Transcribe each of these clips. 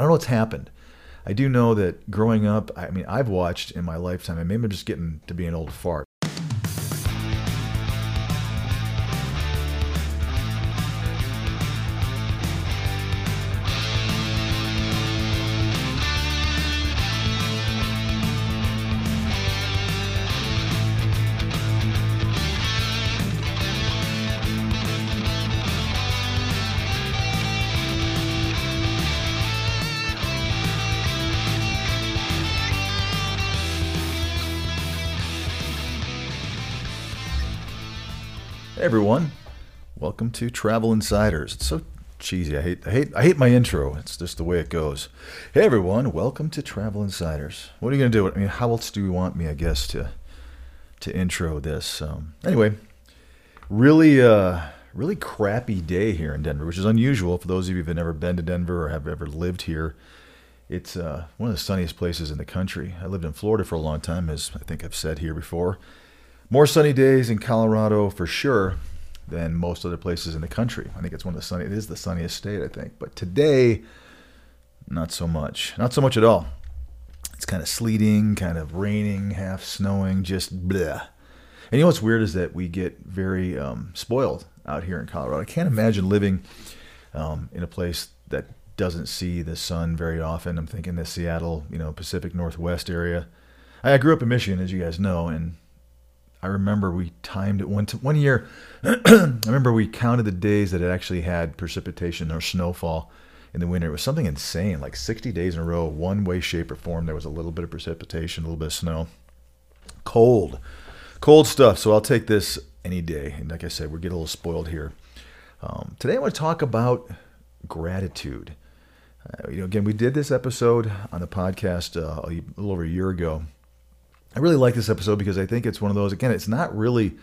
don't know what's happened. I do know that growing up, I mean, I've watched in my lifetime, and maybe I'm just getting to be an old fart. Everyone, welcome to Travel Insiders. It's so cheesy. I hate, I hate, I hate my intro. It's just the way it goes. Hey everyone, welcome to Travel Insiders. What are you gonna do? I mean, how else do you want me, I guess, to to intro this? Um, anyway, really, uh, really crappy day here in Denver, which is unusual for those of you who've never been to Denver or have ever lived here. It's uh, one of the sunniest places in the country. I lived in Florida for a long time, as I think I've said here before more sunny days in Colorado for sure than most other places in the country. I think it's one of the sunny. It is the sunniest state, I think. But today, not so much. Not so much at all. It's kind of sleeting, kind of raining, half snowing, just blah. And you know what's weird is that we get very um, spoiled out here in Colorado. I can't imagine living um, in a place that doesn't see the sun very often. I'm thinking the Seattle, you know, Pacific Northwest area. I grew up in Michigan, as you guys know, and I remember we timed it one t- one year. I remember we counted the days that it actually had precipitation or snowfall in the winter. It was something insane, like 60 days in a row, one way, shape, or form. There was a little bit of precipitation, a little bit of snow. Cold, cold stuff. So I'll take this any day. And like I said, we're getting a little spoiled here. Um, today I want to talk about gratitude. Uh, you know, again, we did this episode on the podcast uh, a little over a year ago I really like this episode because I think it's one of those, again, it's not really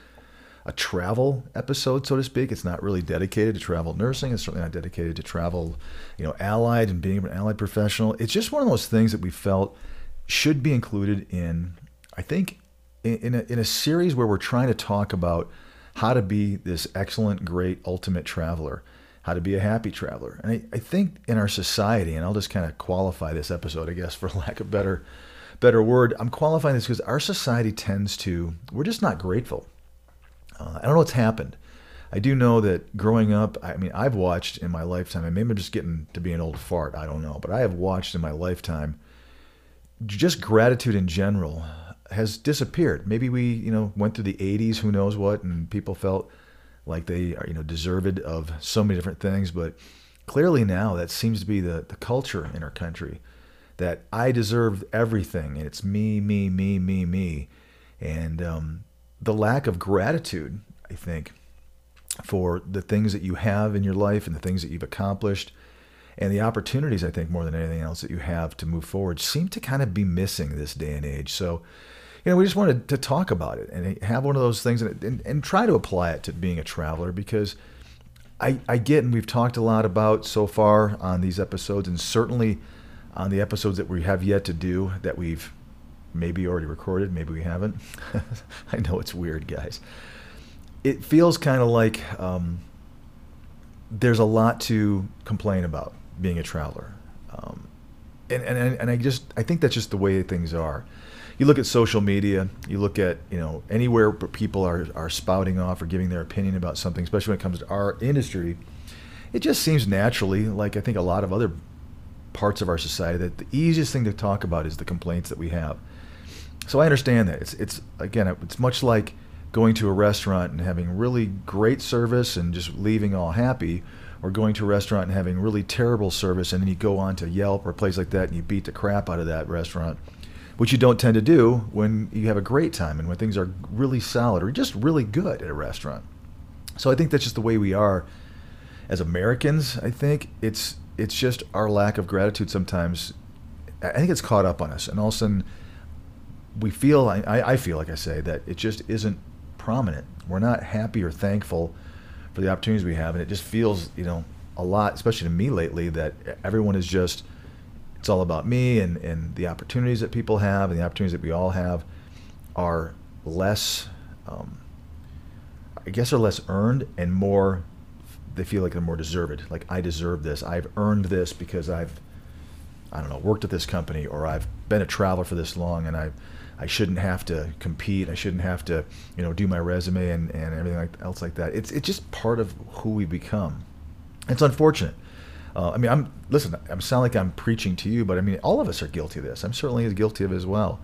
a travel episode, so to speak. It's not really dedicated to travel nursing. It's certainly not dedicated to travel, you know, allied and being an allied professional. It's just one of those things that we felt should be included in, I think, in a, in a series where we're trying to talk about how to be this excellent, great, ultimate traveler, how to be a happy traveler. And I, I think in our society, and I'll just kind of qualify this episode, I guess, for lack of better better word. I'm qualifying this because our society tends to, we're just not grateful. Uh, I don't know what's happened. I do know that growing up, I mean, I've watched in my lifetime, and maybe I'm just getting to be an old fart, I don't know, but I have watched in my lifetime just gratitude in general has disappeared. Maybe we, you know, went through the 80s, who knows what, and people felt like they are, you know, deserved of so many different things, but clearly now that seems to be the, the culture in our country that I deserve everything and it's me, me, me, me, me. And um, the lack of gratitude, I think, for the things that you have in your life and the things that you've accomplished and the opportunities, I think, more than anything else that you have to move forward seem to kind of be missing this day and age. So, you know, we just wanted to talk about it and have one of those things and, and, and try to apply it to being a traveler because I, I get, and we've talked a lot about so far on these episodes, and certainly on the episodes that we have yet to do that we've maybe already recorded, maybe we haven't. I know it's weird, guys. It feels kind of like um, there's a lot to complain about being a traveler. Um, and, and, and I just, I think that's just the way things are. You look at social media, you look at, you know, anywhere people are, are spouting off or giving their opinion about something, especially when it comes to our industry, it just seems naturally, like I think a lot of other parts of our society that the easiest thing to talk about is the complaints that we have. So I understand that. It's it's again it's much like going to a restaurant and having really great service and just leaving all happy or going to a restaurant and having really terrible service and then you go on to Yelp or a place like that and you beat the crap out of that restaurant, which you don't tend to do when you have a great time and when things are really solid or just really good at a restaurant. So I think that's just the way we are as Americans. I think it's it's just our lack of gratitude sometimes. I think it's caught up on us, and all of a sudden we feel. I, I feel like I say that it just isn't prominent. We're not happy or thankful for the opportunities we have, and it just feels, you know, a lot, especially to me lately, that everyone is just. It's all about me and, and the opportunities that people have and the opportunities that we all have are less, um, I guess, are less earned and more they feel like they're more deserved. Like I deserve this. I've earned this because I've I don't know, worked at this company or I've been a traveler for this long and I I shouldn't have to compete. I shouldn't have to, you know, do my resume and, and everything like, else like that. It's it's just part of who we become. It's unfortunate. Uh, I mean, I'm listen. I'm sound like I'm preaching to you, but I mean, all of us are guilty of this. I'm certainly as guilty of as well.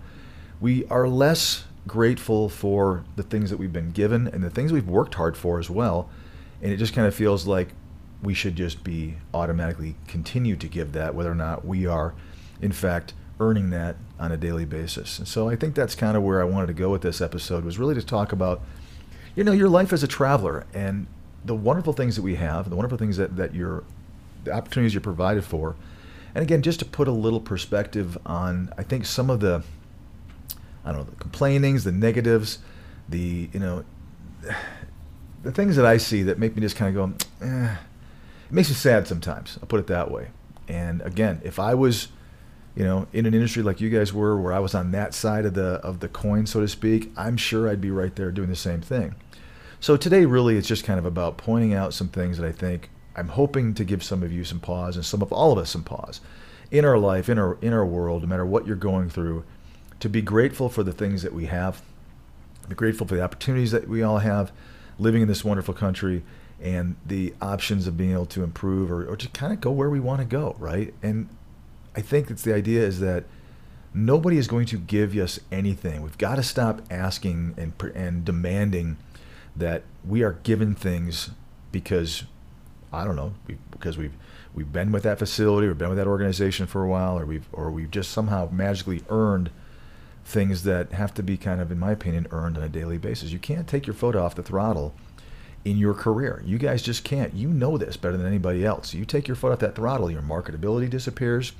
We are less grateful for the things that we've been given and the things we've worked hard for as well, and it just kind of feels like we should just be automatically continue to give that, whether or not we are, in fact, earning that on a daily basis. And so I think that's kind of where I wanted to go with this episode was really to talk about, you know, your life as a traveler and the wonderful things that we have, the wonderful things that, that you're, the opportunities you're provided for. And again, just to put a little perspective on, I think some of the, I don't know, the complainings, the negatives, the, you know, the things that I see that make me just kind of go, eh, it makes me sad sometimes. I'll put it that way. And again, if I was, you know, in an industry like you guys were, where I was on that side of the of the coin, so to speak, I'm sure I'd be right there doing the same thing. So today, really, it's just kind of about pointing out some things that I think I'm hoping to give some of you some pause and some of all of us some pause in our life, in our in our world, no matter what you're going through, to be grateful for the things that we have, be grateful for the opportunities that we all have, living in this wonderful country, and the options of being able to improve or, or to kind of go where we want to go, right? And I think it's the idea is that nobody is going to give us anything. We've got to stop asking and and demanding that we are given things because I don't know because we've we've been with that facility or been with that organization for a while or we've or we've just somehow magically earned things that have to be kind of in my opinion earned on a daily basis. You can't take your foot off the throttle in your career. You guys just can't. You know this better than anybody else. You take your foot off that throttle, your marketability disappears.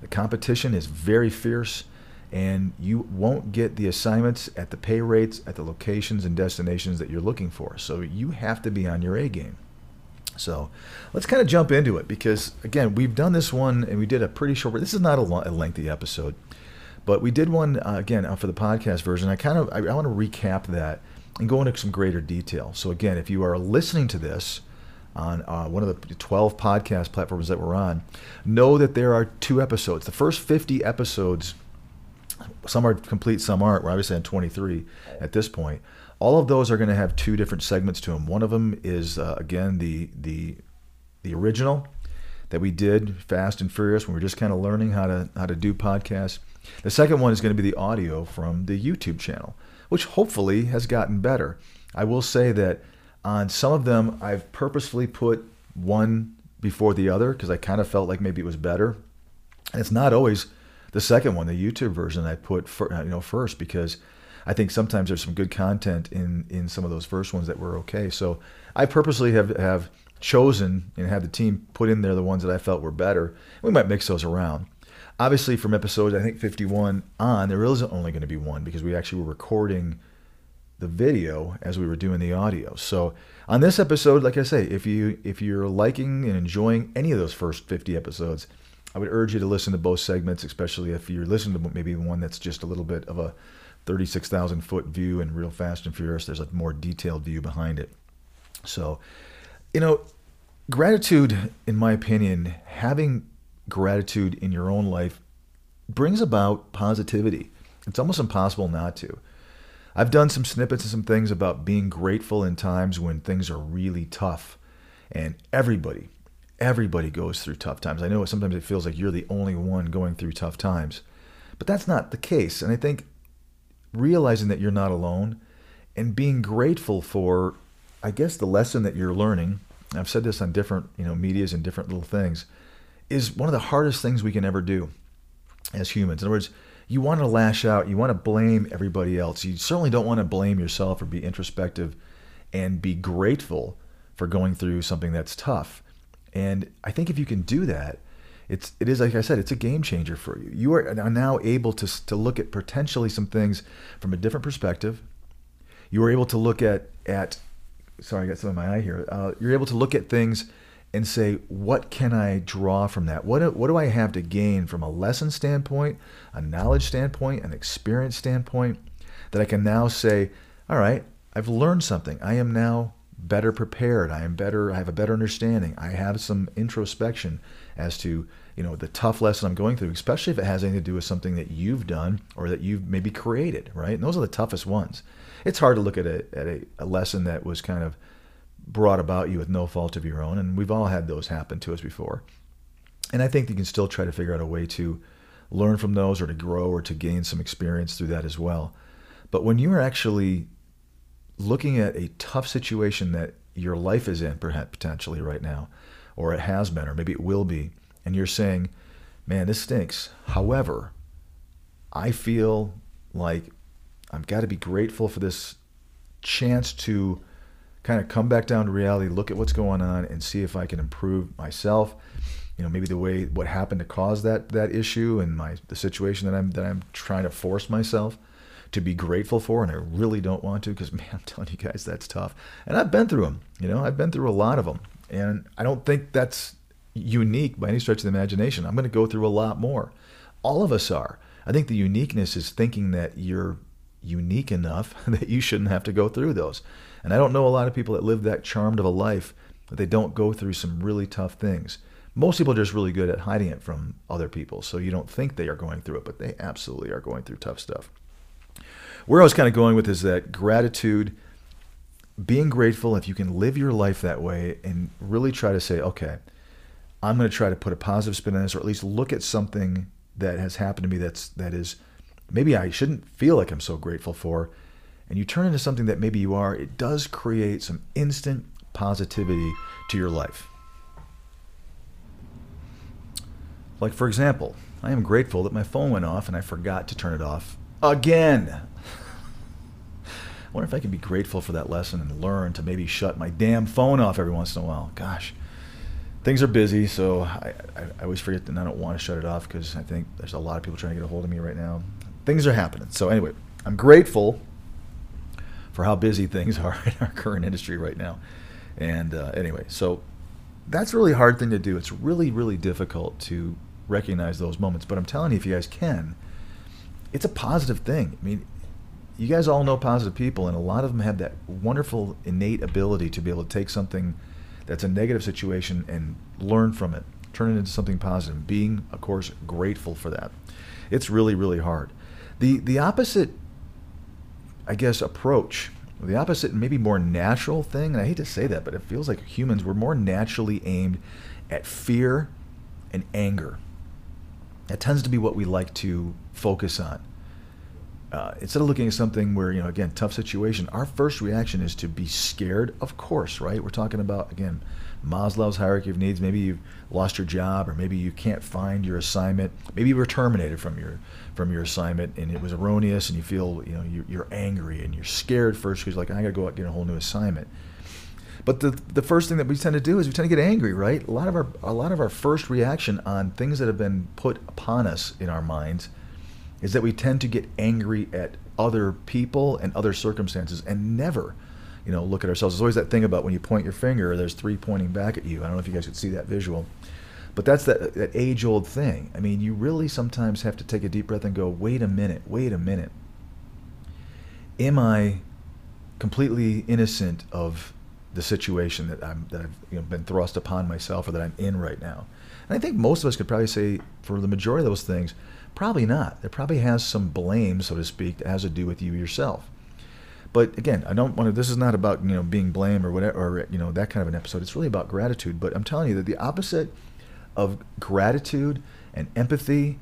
The competition is very fierce, and you won't get the assignments at the pay rates, at the locations and destinations that you're looking for. So you have to be on your A game. So let's kind of jump into it because, again, we've done this one and we did a pretty short, this is not a, a lengthy episode, but we did one, uh, again, uh, for the podcast version. I kind of, I, I want to recap that and go into some greater detail. So, again, if you are listening to this, on uh, one of the 12 podcast platforms that we're on, know that there are two episodes. The first 50 episodes, some are complete, some aren't. We're obviously on 23 at this point. All of those are going to have two different segments to them. One of them is uh, again the the the original that we did Fast and Furious when we are just kind of learning how to how to do podcasts. The second one is going to be the audio from the YouTube channel, which hopefully has gotten better. I will say that on some of them, I've purposefully put one before the other because I kind of felt like maybe it was better. And it's not always the second one, the YouTube version, I put for, uh, you know first because I think sometimes there's some good content in in some of those first ones that were okay. So I purposely have have chosen and had the team put in there the ones that I felt were better. We might mix those around. Obviously, from episodes I think 51 on, there is only going to be one because we actually were recording the video as we were doing the audio. So on this episode, like I say, if you if you're liking and enjoying any of those first 50 episodes, I would urge you to listen to both segments, especially if you're listening to maybe one that's just a little bit of a 36,000 foot view and real fast and furious. There's a more detailed view behind it. So, you know, gratitude, in my opinion, having gratitude in your own life brings about positivity. It's almost impossible not to. I've done some snippets and some things about being grateful in times when things are really tough. And everybody, everybody goes through tough times. I know sometimes it feels like you're the only one going through tough times, but that's not the case. And I think realizing that you're not alone and being grateful for, I guess, the lesson that you're learning. I've said this on different, you know, medias and different little things, is one of the hardest things we can ever do as humans. In other words, you want to lash out, you want to blame everybody else. You certainly don't want to blame yourself or be introspective and be grateful for going through something that's tough. And I think if you can do that, it's it is like I said, it's a game changer for you. You are now able to to look at potentially some things from a different perspective. You are able to look at at sorry, I got some in my eye here. Uh, you're able to look at things and say, what can I draw from that? What, what do I have to gain from a lesson standpoint, a knowledge standpoint, an experience standpoint that I can now say, all right, I've learned something. I am now better prepared. I am better. I have a better understanding. I have some introspection as to you know the tough lesson I'm going through, especially if it has anything to do with something that you've done or that you've maybe created, right? And those are the toughest ones. It's hard to look at a at a, a lesson that was kind of brought about you with no fault of your own, and we've all had those happen to us before. And I think you can still try to figure out a way to learn from those or to grow or to gain some experience through that as well. But when you are actually looking at a tough situation that your life is in, perhaps potentially right now, or it has been, or maybe it will be, and you're saying, man, this stinks. However, I feel like I've got to be grateful for this chance to kind of come back down to reality, look at what's going on, and see if I can improve myself. You know, maybe the way what happened to cause that that issue and my the situation that I'm that I'm trying to force myself to be grateful for, and I really don't want to because man, I'm telling you guys that's tough. And I've been through them. You know, I've been through a lot of them, and I don't think that's unique by any stretch of the imagination. I'm going to go through a lot more. All of us are. I think the uniqueness is thinking that you're unique enough that you shouldn't have to go through those. And I don't know a lot of people that live that charmed of a life that they don't go through some really tough things. Most people are just really good at hiding it from other people, so you don't think they are going through it, but they absolutely are going through tough stuff. Where I was kind of going with is that gratitude, being grateful, if you can live your life that way and really try to say, okay, I'm going to try to put a positive spin on this, or at least look at something that has happened to me that's that is maybe I shouldn't feel like I'm so grateful for, and you turn into something that maybe you are. It does create some instant positivity to your life. Like for example, I am grateful that my phone went off and I forgot to turn it off again. I wonder if I can be grateful for that lesson and learn to maybe shut my damn phone off every once in a while. Gosh things are busy, so I, I, I always forget and I don't want to shut it off because I think there's a lot of people trying to get a hold of me right now. Things are happening. So anyway, I'm grateful for how busy things are in our current industry right now. And uh, anyway, so that's a really hard thing to do. It's really, really difficult to recognize those moments. But I'm telling you, if you guys can, it's a positive thing. I mean, you guys all know positive people, and a lot of them have that wonderful innate ability to be able to take something – that's a negative situation and learn from it, turn it into something positive. Being, of course, grateful for that. It's really, really hard. The the opposite, I guess, approach, the opposite, maybe more natural thing, and I hate to say that, but it feels like humans were more naturally aimed at fear and anger. That tends to be what we like to focus on. Uh, instead of looking at something where you know again tough situation our first reaction is to be scared of course right we're talking about again maslow's hierarchy of needs maybe you've lost your job or maybe you can't find your assignment maybe you were terminated from your from your assignment and it was erroneous and you feel you know you're, you're angry and you're scared first because like i gotta go out and get a whole new assignment. But the the first thing that we tend to do is we tend to get angry right? A lot of our a lot of our first reaction on things that have been put upon us in our minds is that we tend to get angry at other people and other circumstances and never you know look at ourselves. There's always that thing about when you point your finger there's three pointing back at you. I don't know if you guys could see that visual but that's that, that age old thing i mean you really sometimes have to take a deep breath and go wait a minute wait a minute am i completely innocent of the situation that i'm that i've you know, been thrust upon myself or that i'm in right now and i think most of us could probably say for the majority of those things Probably not. It probably has some blame, so to speak, that has to do with you yourself. But again, I don't want to. This is not about you know being blamed or whatever, or you know that kind of an episode. It's really about gratitude. But I'm telling you that the opposite of gratitude and empathy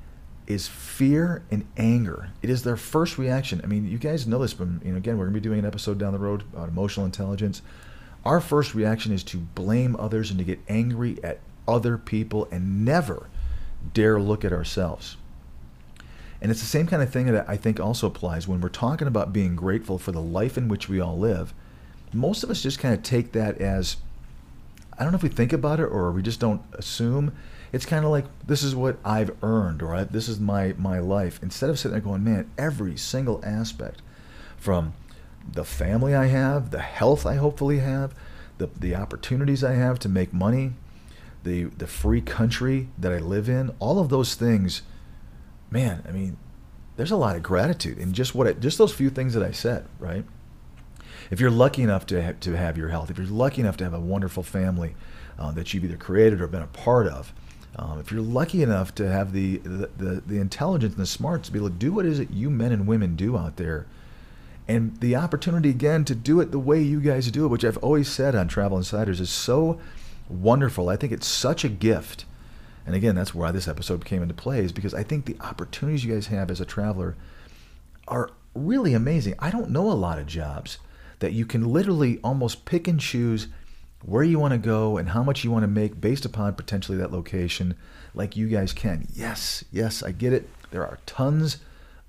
is fear and anger. It is their first reaction. I mean, you guys know this, but you know, again, we're gonna be doing an episode down the road about emotional intelligence. Our first reaction is to blame others and to get angry at other people and never dare look at ourselves. And it's the same kind of thing that I think also applies when we're talking about being grateful for the life in which we all live. Most of us just kind of take that as I don't know if we think about it or we just don't assume. It's kind of like this is what I've earned or this is my my life. Instead of sitting there going, man, every single aspect from the family I have, the health I hopefully have, the the opportunities I have to make money, the the free country that I live in, all of those things man, I mean, there's a lot of gratitude in just what it, just those few things that I said, right? If you're lucky enough to have, to have your health, if you're lucky enough to have a wonderful family uh, that you've either created or been a part of, Um, if you're lucky enough to have the, the, the, the intelligence and the smarts to be able to do what it is that you men and women do out there, and the opportunity again to do it the way you guys do it, which I've always said on Travel Insiders is so wonderful. I think it's such a gift. And again, that's why this episode came into play, is because I think the opportunities you guys have as a traveler are really amazing. I don't know a lot of jobs that you can literally almost pick and choose where you want to go and how much you want to make based upon potentially that location, like you guys can. Yes, yes, I get it. There are tons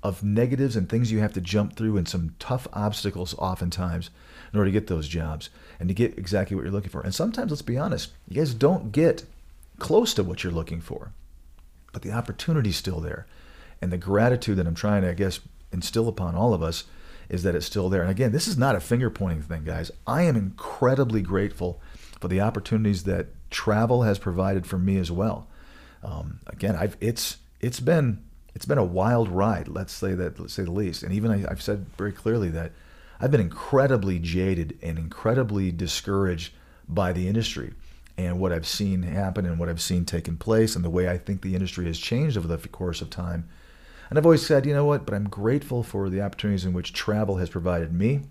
of negatives and things you have to jump through and some tough obstacles oftentimes in order to get those jobs and to get exactly what you're looking for. And sometimes, let's be honest, you guys don't get close to what you're looking for, but the opportunity's still there. And the gratitude that I'm trying to, I guess, instill upon all of us is that it's still there. And again, this is not a finger pointing thing, guys. I am incredibly grateful for the opportunities that travel has provided for me as well. Um, again, I've it's it's been it's been a wild ride. Let's say that let's say the least. And even I, I've said very clearly that I've been incredibly jaded and incredibly discouraged by the industry and what I've seen happen and what I've seen taking place and the way I think the industry has changed over the course of time and I've always said, you know what, but I'm grateful for the opportunities in which travel has provided me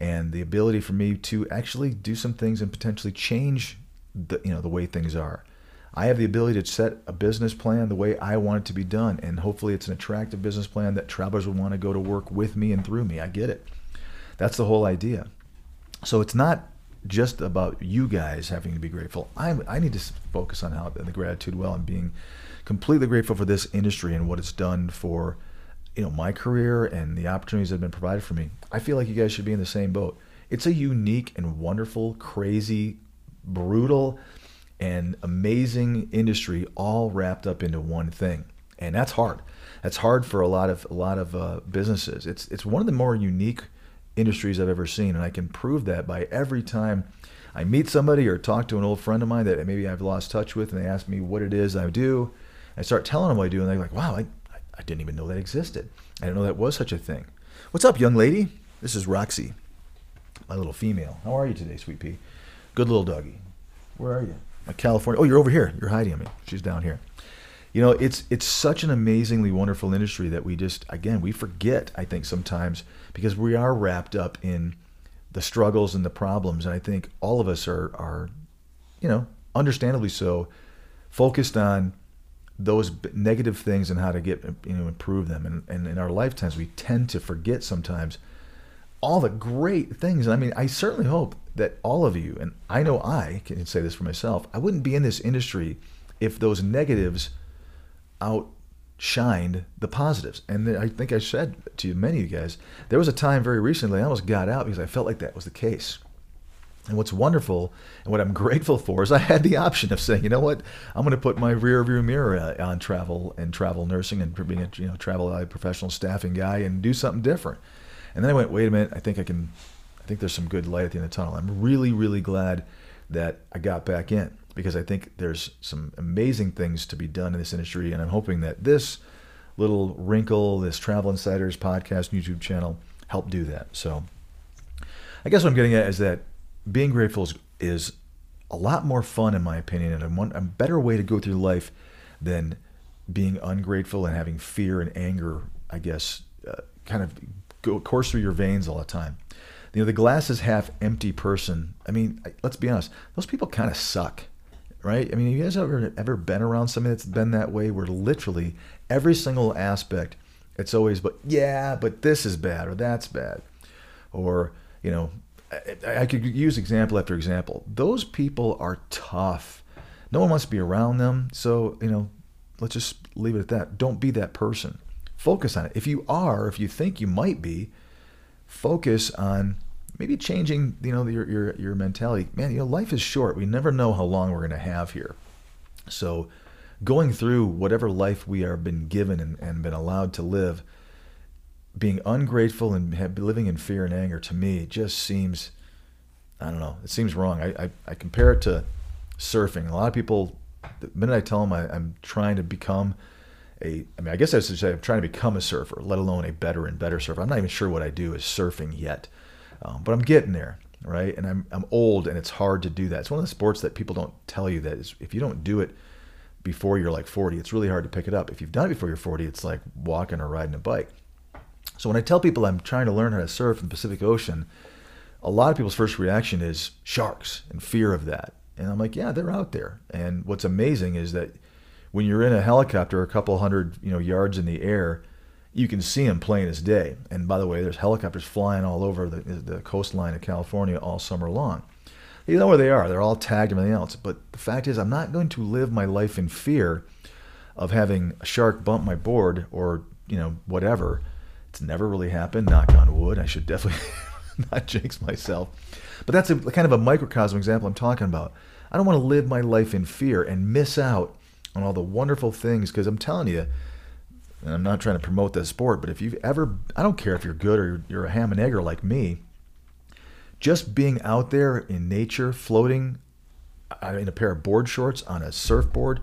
and the ability for me to actually do some things and potentially change the you know the way things are. I have the ability to set a business plan the way I want it to be done, and hopefully it's an attractive business plan that travelers would want to go to work with me and through me. I get it. That's the whole idea. So it's not just about you guys having to be grateful. I I need to focus on how the gratitude well and being completely grateful for this industry and what it's done for you know my career and the opportunities that have been provided for me. I feel like you guys should be in the same boat. It's a unique and wonderful, crazy, brutal, and amazing industry all wrapped up into one thing, and that's hard. That's hard for a lot of a lot of uh, businesses. It's it's one of the more unique industries I've ever seen, and I can prove that by every time I meet somebody or talk to an old friend of mine that maybe I've lost touch with, and they ask me what it is I do I start telling them what I do, and they're like, wow, I, I didn't even know that existed. I didn't know that was such a thing. What's up, young lady? This is Roxy, my little female. How are you today, sweet pea? Good little doggy. Where are you? My California. Oh, you're over here. You're hiding on me. She's down here. You know, it's it's such an amazingly wonderful industry that we just again we forget. I think sometimes because we are wrapped up in the struggles and the problems, and I think all of us are are, you know, understandably so, focused on those negative things and how to get you know improve them. And, and in our lifetimes we tend to forget sometimes all the great things. And i mean i certainly hope that all of you and i know i can say this for myself i wouldn't be in this industry if those negatives outshined the positives. And i think i said to many of you guys there was a time very recently i almost got out because i felt like that was the case and what's wonderful and what I'm grateful for is I had the option of saying, you know what, I'm going to put my rear view mirror uh, on travel and travel nursing and being a you know travel professional staffing guy and do something different. And then I went, wait a minute, I think I can, I think there's some good light at the end of the tunnel. I'm really, really glad that I got back in because I think there's some amazing things to be done in this industry, and I'm hoping that this little wrinkle, this Travel Insiders podcast YouTube channel, help do that. So, I guess what I'm getting at is that being grateful is, is a lot more fun, in my opinion, and a, one, a better way to go through life than being ungrateful and having fear and anger, I guess, uh, kind of go course through your veins all the time. You know, the glass is half empty person. I mean, let's be honest; those people kind of suck, right? I mean, you guys ever ever been around somebody that's been that way, where literally every single aspect, it's always, but yeah, but this is bad or that's bad, or you know, I, could use example after example. Those people are tough. No one wants to be around them. So, you know, let's just leave it at that. Don't be that person. Focus on it. If you are, if you think you might be, focus on maybe changing, you know, your your your mentality. Man, you know, life is short. We never know how long we're going to have here. So, going through whatever life we are been given and, and been allowed to live, being ungrateful and living in fear and anger to me just seems I don't know. It seems wrong. I, I, I, compare it to surfing. A lot of people, the minute I tell them I, am trying to become a, I mean, I guess I should say I'm trying to become a surfer, let alone a better and better surfer. I'm not even sure what I do is surfing yet, um, but I'm getting there, right? And I'm, I'm old and it's hard to do that. It's one of the sports that people don't tell you that is, if you don't do it before you're like 40, it's really hard to pick it up. If you've done it before you're 40, it's like walking or riding a bike. So when I tell people I'm trying to learn how to surf in the Pacific Ocean, a lot of people's first reaction is sharks and fear of that. And I'm like, yeah, they're out there. And what's amazing is that when you're in a helicopter a couple hundred you know yards in the air, you can see them plain as day. And by the way, there's helicopters flying all over the, the coastline of California all summer long. You know where they are. They're all tagged and everything else. But the fact is, I'm not going to live my life in fear of having a shark bump my board or you know whatever. It's never really happened. Knock on wood. I should definitely not jinx myself. But that's a kind of a microcosm example I'm talking about. I don't want to live my life in fear and miss out on all the wonderful things because I'm telling you, and I'm not trying to promote this sport, but if you've ever, I don't care if you're good or you're a ham and egger like me, just being out there in nature, floating in a pair of board shorts on a surfboard,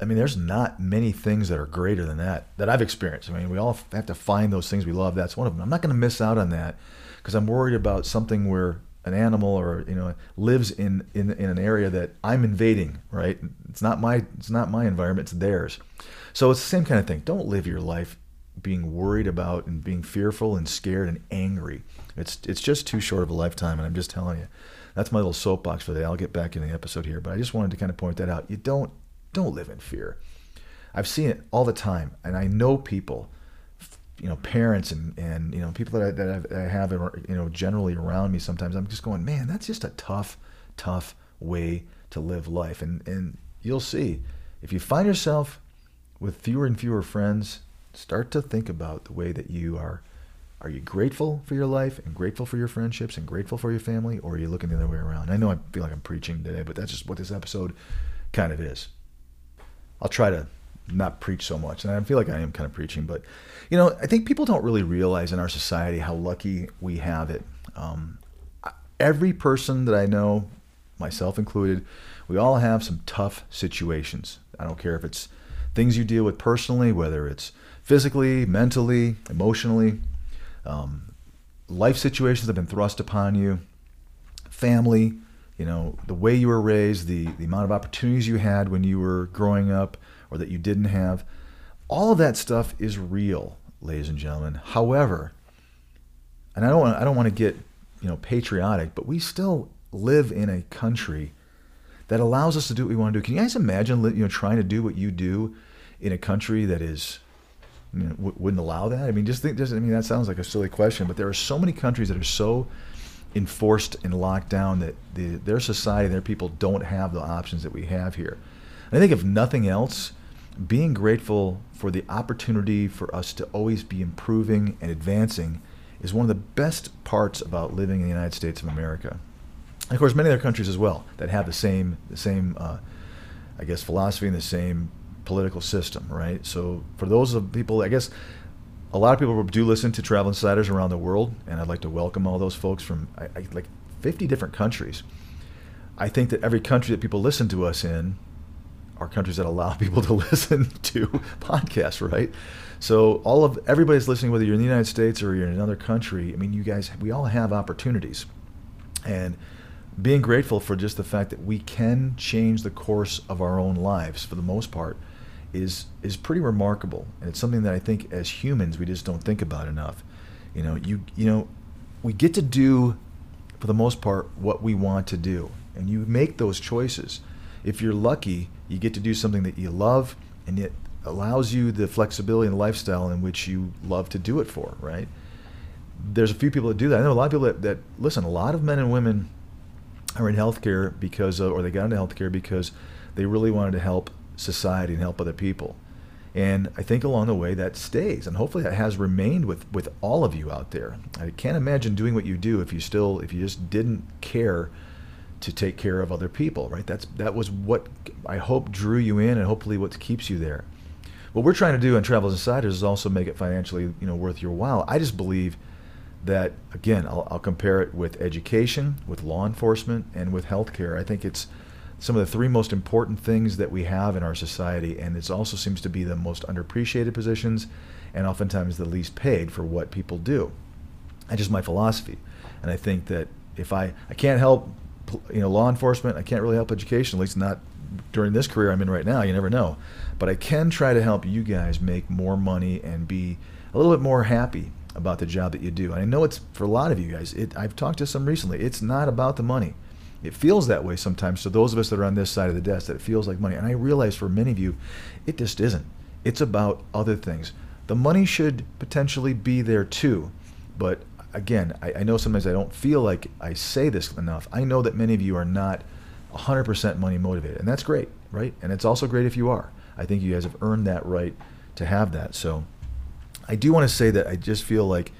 I mean, there's not many things that are greater than that that I've experienced. I mean, we all have to find those things we love. That's one of them. I'm not going to miss out on that because I'm worried about something where an animal or you know lives in, in in an area that I'm invading. Right? It's not my it's not my environment. It's theirs. So it's the same kind of thing. Don't live your life being worried about and being fearful and scared and angry. It's it's just too short of a lifetime, and I'm just telling you. That's my little soapbox for the day. I'll get back in the episode here, but I just wanted to kind of point that out. You don't don't live in fear. I've seen it all the time, and I know people, you know, parents and and you know people that I, that I have you know generally around me. Sometimes I'm just going, man, that's just a tough, tough way to live life, and and you'll see if you find yourself with fewer and fewer friends, start to think about the way that you are are you grateful for your life and grateful for your friendships and grateful for your family, or are you looking the other way around? I know I feel like I'm preaching today, but that's just what this episode kind of is. I'll try to not preach so much, and I feel like I am kind of preaching, but you know, I think people don't really realize in our society how lucky we have it. Um, every person that I know, myself included, we all have some tough situations. I don't care if it's things you deal with personally, whether it's physically, mentally, emotionally um, life situations that have been thrust upon you, family, you know, the way you were raised, the, the amount of opportunities you had when you were growing up or that you didn't have. All of that stuff is real, ladies and gentlemen. However, and I don't want, I don't want to get, you know, patriotic, but we still live in a country that allows us to do what we want to do. Can you guys imagine, you know, trying to do what you do in a country that is you know, wouldn't allow that? I mean, just think. Just, I mean, that sounds like a silly question, but there are so many countries that are so enforced and locked down that the, their society, their people don't have the options that we have here. And I think if nothing else, being grateful for the opportunity for us to always be improving and advancing is one of the best parts about living in the United States of America. And of course, many other countries as well that have the same, the same, uh, I guess, philosophy and the same political system, right? So for those of people, I guess a lot of people do listen to Travel Insiders around the world, and I'd like to welcome all those folks from I, I, like 50 different countries. I think that every country that people listen to us in are countries that allow people to listen to podcasts, right? So all of everybody's listening, whether you're in the United States or you're in another country. I mean, you guys, we all have opportunities, and being grateful for just the fact that we can change the course of our own lives for the most part is is pretty remarkable, and it's something that I think as humans we just don't think about enough. You know, you you know, we get to do for the most part what we want to do, and you make those choices. If you're lucky, you get to do something that you love, and it allows you the flexibility and lifestyle in which you love to do it for. Right? There's a few people that do that. I know a lot of people that, that listen. A lot of men and women are in healthcare because of, or they got into healthcare because they really wanted to help society and help other people. And I think along the way that stays, and hopefully that has remained with, with all of you out there. I can't imagine doing what you do if you still if you just didn't care to take care of other people, right? That's that was what I hope drew you in, and hopefully what keeps you there. What we're trying to do on Travels Insiders is also make it financially, you know, worth your while. I just believe that again, I'll, I'll compare it with education, with law enforcement, and with healthcare. I think it's some of the three most important things that we have in our society, and it also seems to be the most underappreciated positions and oftentimes the least paid for what people do. That's just my philosophy. And I think that if I, I can't help you know law enforcement, I can't really help education, at least not during this career I'm in right now, you never know. But I can try to help you guys make more money and be a little bit more happy about the job that you do. And I know it's for a lot of you guys. It, I've talked to some recently. It's not about the money. It feels that way sometimes to those of us that are on this side of the desk that it feels like money. And I realize for many of you, it just isn't. It's about other things. The money should potentially be there too, but again, I, I, know sometimes I don't feel like I say this enough. I know that many of you are not 100% money motivated, and that's great, right? And it's also great if you are. I think you guys have earned that right to have that. So I do want to say that I just feel like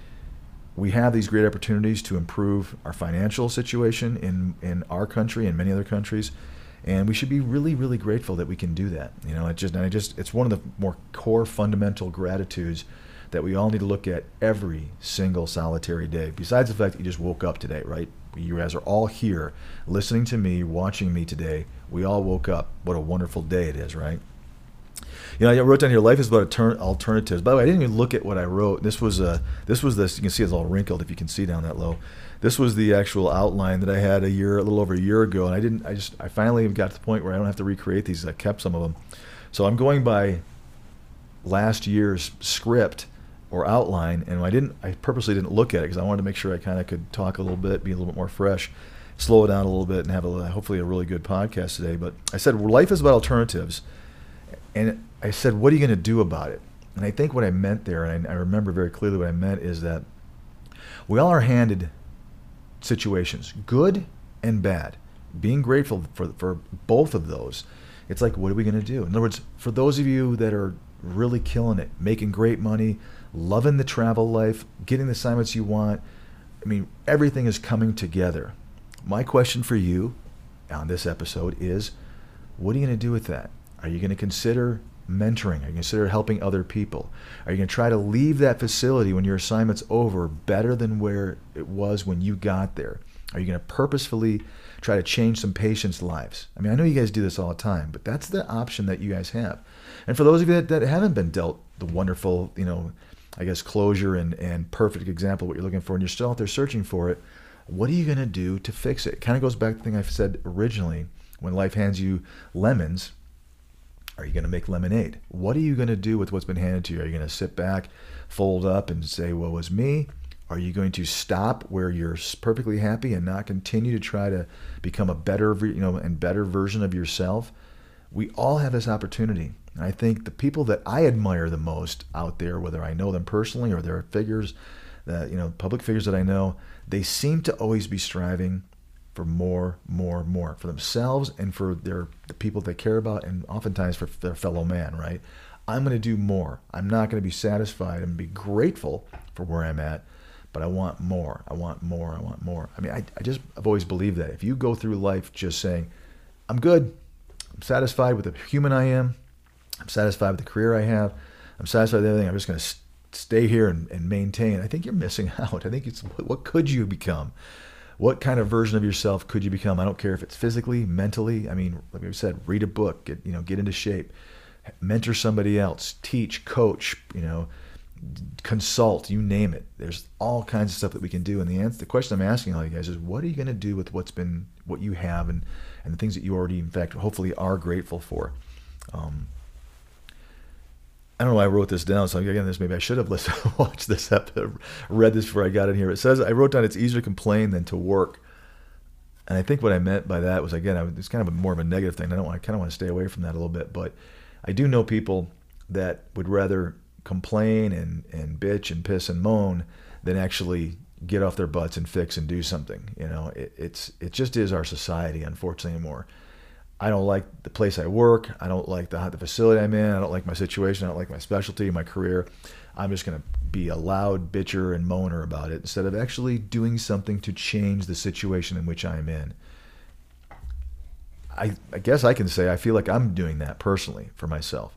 we have these great opportunities to improve our financial situation in, in our country and many other countries. And we should be really, really grateful that we can do that. You know, it just, and I just, it's one of the more core fundamental gratitudes that we all need to look at every single solitary day. Besides the fact that you just woke up today, right? You guys are all here listening to me, watching me today. We all woke up. What a wonderful day it is, right? You know, I wrote down here, life is about alternatives. By the way, I didn't even look at what I wrote. This was a, uh, this was this. You can see it's all wrinkled if you can see down that low. This was the actual outline that I had a year, a little over a year ago, and I didn't. I just, I finally got to the point where I don't have to recreate these. I kept some of them, so I'm going by last year's script or outline, and I didn't. I purposely didn't look at it because I wanted to make sure I kind of could talk a little bit, be a little bit more fresh, slow it down a little bit, and have a hopefully a really good podcast today. But I said life is about alternatives, and I said, what are you going to do about it? And I think what I meant there, and I, remember very clearly what I meant, is that we all are handed situations, good and bad. Being grateful for for both of those. It's like, what are we going to do? In other words, for those of you that are really killing it, making great money, loving the travel life, getting the assignments you want. I mean, everything is coming together. My question for you on this episode is what are you going to do with that? Are you going to consider mentoring? Are you going to consider helping other people? Are you going to try to leave that facility when your assignment's over better than where it was when you got there? Are you going to purposefully try to change some patients' lives? I mean, I know you guys do this all the time, but that's the option that you guys have. And for those of you that, that haven't been dealt the wonderful, you know, I guess, closure and, and perfect example, what you're looking for, and you're still out there searching for it, what are you going to do to fix it? It kind of goes back to the thing I said originally when life hands you lemons. Are you going to make lemonade? What are you going to do with what's been handed to you? Are you going to sit back, fold up, and say, "Well, was me"? Are you going to stop where you're perfectly happy and not continue to try to become a better, you know, and better version of yourself? We all have this opportunity. And I think the people that I admire the most out there, whether I know them personally or they're figures, that you know, public figures that I know, they seem to always be striving for more, more, more for themselves and for their the people they care about, and oftentimes for their fellow man. Right? I'm going to do more. I'm not going to be satisfied and be grateful for where I'm at, but I want more. I want more. I want more. I mean, I, I just I've always believed that if you go through life just saying, "I'm good," I'm satisfied with the human I am. I'm satisfied with the career I have. I'm satisfied with everything. I'm just going to stay here and, and, maintain. I think you're missing out. I think it's what could you become? What kind of version of yourself could you become? I don't care if it's physically, mentally. I mean, like I said, read a book, get you know, get into shape, mentor somebody else, teach, coach, you know, consult, you name it. There's all kinds of stuff that we can do. And the answer, the question I'm asking all you guys is, what are you going to do with what's been, what you have, and and the things that you already, in fact, hopefully are grateful for. Um, I don't know why I wrote this down. So again, this maybe I should have listened, watched this episode, read this before I got in here. It says I wrote down it's easier to complain than to work, and I think what I meant by that was again, it's kind of a, more of a negative thing. I don't. I kind of want to stay away from that a little bit, but I do know people that would rather complain and and bitch and piss and moan than actually get off their butts and fix and do something. You know, it, it's it just is our society, unfortunately, anymore. I don't like the place I work. I don't like the, the facility I'm in. I don't like my situation. I don't like my specialty, my career. I'm just going to be a loud bitcher and moaner about it instead of actually doing something to change the situation in which I'm in. I, I guess I can say I feel like I'm doing that personally for myself.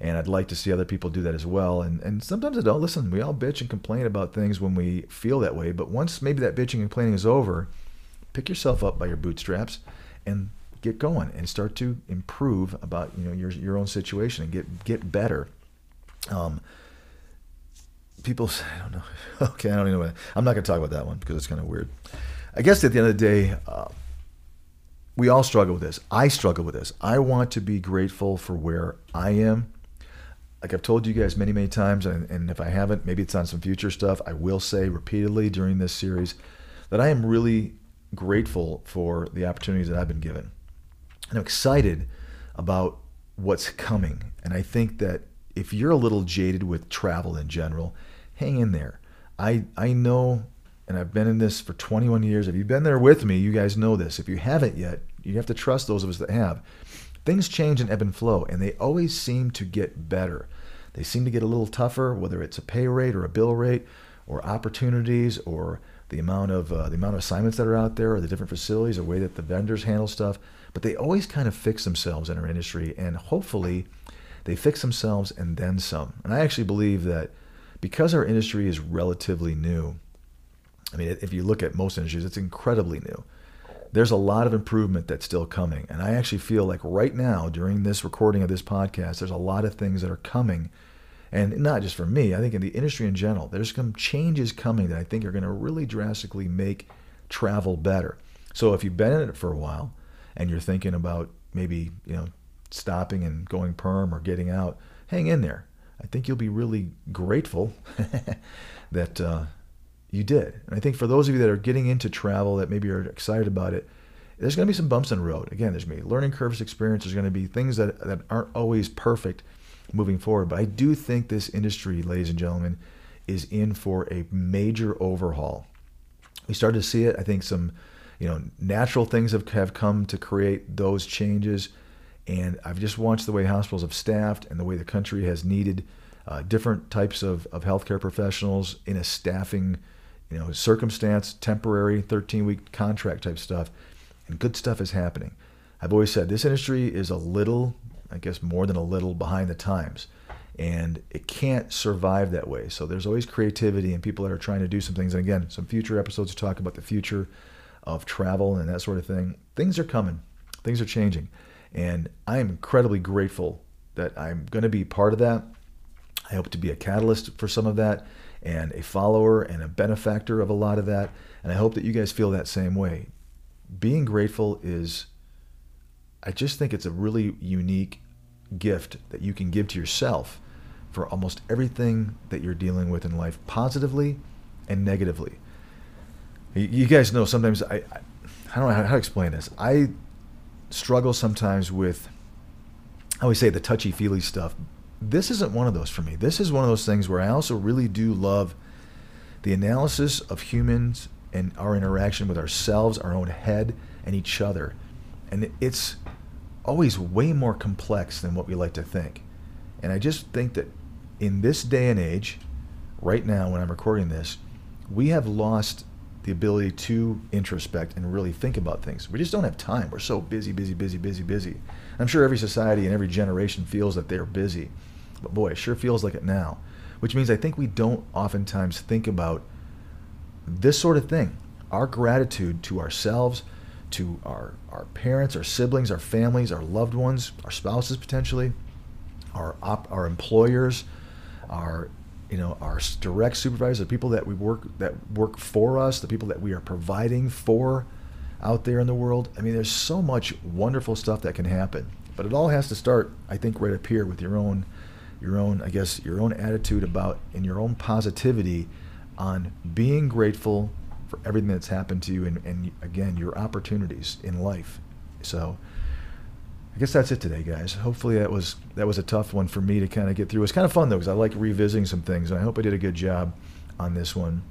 And I'd like to see other people do that as well. And, and sometimes I don't. Listen, we all bitch and complain about things when we feel that way. But once maybe that bitching and complaining is over, pick yourself up by your bootstraps and get going and start to improve about you know your your own situation and get get better. Um, people say, I don't know. Okay, I don't even know. I'm not going to talk about that one because it's kind of weird. I guess at the end of the day, uh, we all struggle with this. I struggle with this. I want to be grateful for where I am. Like I've told you guys many, many times, and, and if I haven't, maybe it's on some future stuff, I will say repeatedly during this series that I am really grateful for the opportunities that I've been given. And I'm excited about what's coming. And I think that if you're a little jaded with travel in general, hang in there. I, I know, and I've been in this for 21 years. If you've been there with me, you guys know this. If you haven't yet, you have to trust those of us that have. Things change and ebb and flow, and they always seem to get better. They seem to get a little tougher, whether it's a pay rate or a bill rate, or opportunities, or the amount of uh, the amount of assignments that are out there, or the different facilities, or way that the vendors handle stuff. But they always kind of fix themselves in our industry, and hopefully, they fix themselves and then some. And I actually believe that because our industry is relatively new, I mean, if you look at most industries, it's incredibly new. There's a lot of improvement that's still coming. And I actually feel like right now, during this recording of this podcast, there's a lot of things that are coming. And not just for me, I think in the industry in general, there's some changes coming that I think are going to really drastically make travel better. So if you've been in it for a while and you're thinking about maybe, you know, stopping and going perm or getting out, hang in there. I think you'll be really grateful that uh, you did. And I think for those of you that are getting into travel, that maybe are excited about it, there's going to be some bumps in the road. Again, there's be learning curves, experience. There's going to be things that, that aren't always perfect moving forward. But I do think this industry, ladies and gentlemen, is in for a major overhaul. We started to see it. I think some, you know, natural things have, have come to create those changes. And I've just watched the way hospitals have staffed and the way the country has needed uh, different types of, of healthcare professionals in a staffing, you know, circumstance, temporary, 13 week contract type stuff. And good stuff is happening. I've always said this industry is a little, I guess more than a little, behind the times. And it can't survive that way. So there's always creativity and people that are trying to do some things. And again, some future episodes to talk about the future of travel and that sort of thing. Things are coming, things are changing. And I am incredibly grateful that I'm going to be part of that. I hope to be a catalyst for some of that and a follower and a benefactor of a lot of that. And I hope that you guys feel that same way. Being grateful is, I just think it's a really unique gift that you can give to yourself for almost everything that you're dealing with in life, positively and negatively. You guys know sometimes I, I don't know how to explain this. I struggle sometimes with, I always say the touchy feely stuff. This isn't one of those for me. This is one of those things where I also really do love the analysis of humans and our interaction with ourselves, our own head, and each other. And it's always way more complex than what we like to think. And I just think that in this day and age, right now when I'm recording this, we have lost the ability to introspect and really think about things. We just don't have time. We're so busy, busy, busy, busy, busy. I'm sure every society and every generation feels that they're busy. But boy, it sure feels like it now. Which means I think we don't oftentimes think about this sort of thing. Our gratitude to ourselves, to our, our parents, our siblings, our families, our loved ones, our spouses potentially, our, op, our employers, our you know our direct supervisors, the people that we work that work for us, the people that we are providing for out there in the world. I mean, there's so much wonderful stuff that can happen, but it all has to start, I think, right up here with your own, your own, I guess, your own attitude about and your own positivity on being grateful for everything that's happened to you, and, and again, your opportunities in life. So guess that's it today, guys. Hopefully that was that was a tough one for me to kind of get through. It's kind of fun though because I like revisiting some things, and I hope I did a good job on this one.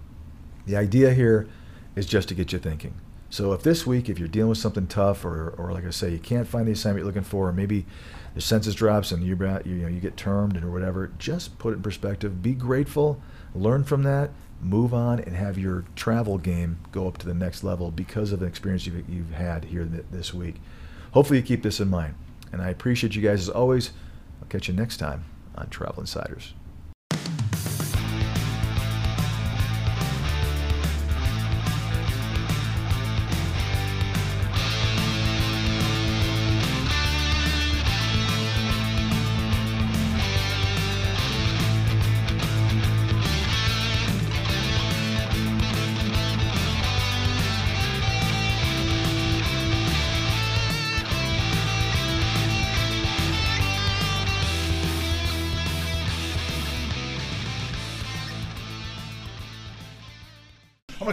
The idea here is just to get you thinking. So if this week, if you're dealing with something tough, or, or like I say, you can't find the assignment you're looking for, or maybe the census drops and you you know you get termed or whatever, just put it in perspective. Be grateful, learn from that, move on, and have your travel game go up to the next level because of the experience you've, you've had here this week hopefully you keep this in mind. And I appreciate you guys as always. I'll catch you next time on Travel Insiders.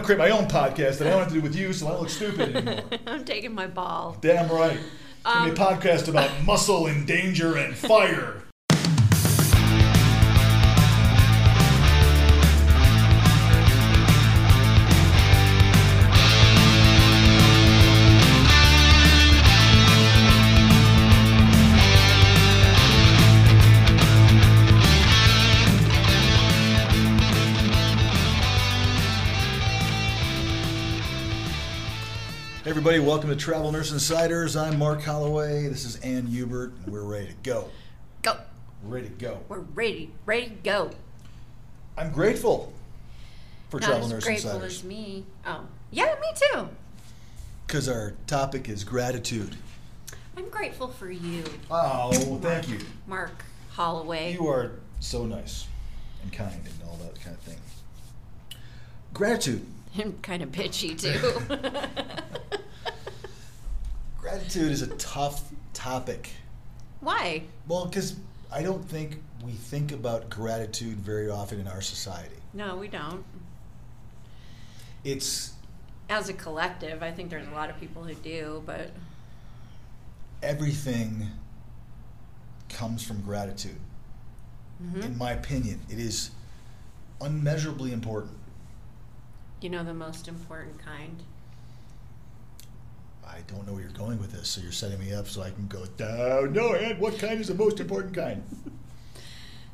Create my own podcast that I don't have to do with you, so I don't look stupid anymore. I'm taking my ball. Damn right. Gonna be a Um, podcast about muscle and danger and fire. everybody, welcome to Travel Nurse Insiders. I'm Mark Holloway. This is Ann Hubert, and we're ready to go. Go. We're ready to go. We're ready. Ready to go. I'm grateful for Not Travel as Nurse grateful Insiders as me. Oh, yeah, me too. because our topic is gratitude. I'm grateful for you, Oh, thank you. Mark Holloway. You are so nice and kind and all that kind of thing. Gratitude. I'm kind of bitchy too. Gratitude is a tough topic. Why? Well, because I don't think we think about gratitude very often in our society. No, we don't. It's As a collective, I think there's a lot of people who do, but everything comes from gratitude. mhm. In my opinion, it is unmeasurably important. You know the most important kind. I don't know where you're going with this, so you're setting me up so I can go, "Uh, no, Ed, what kind is the most important kind?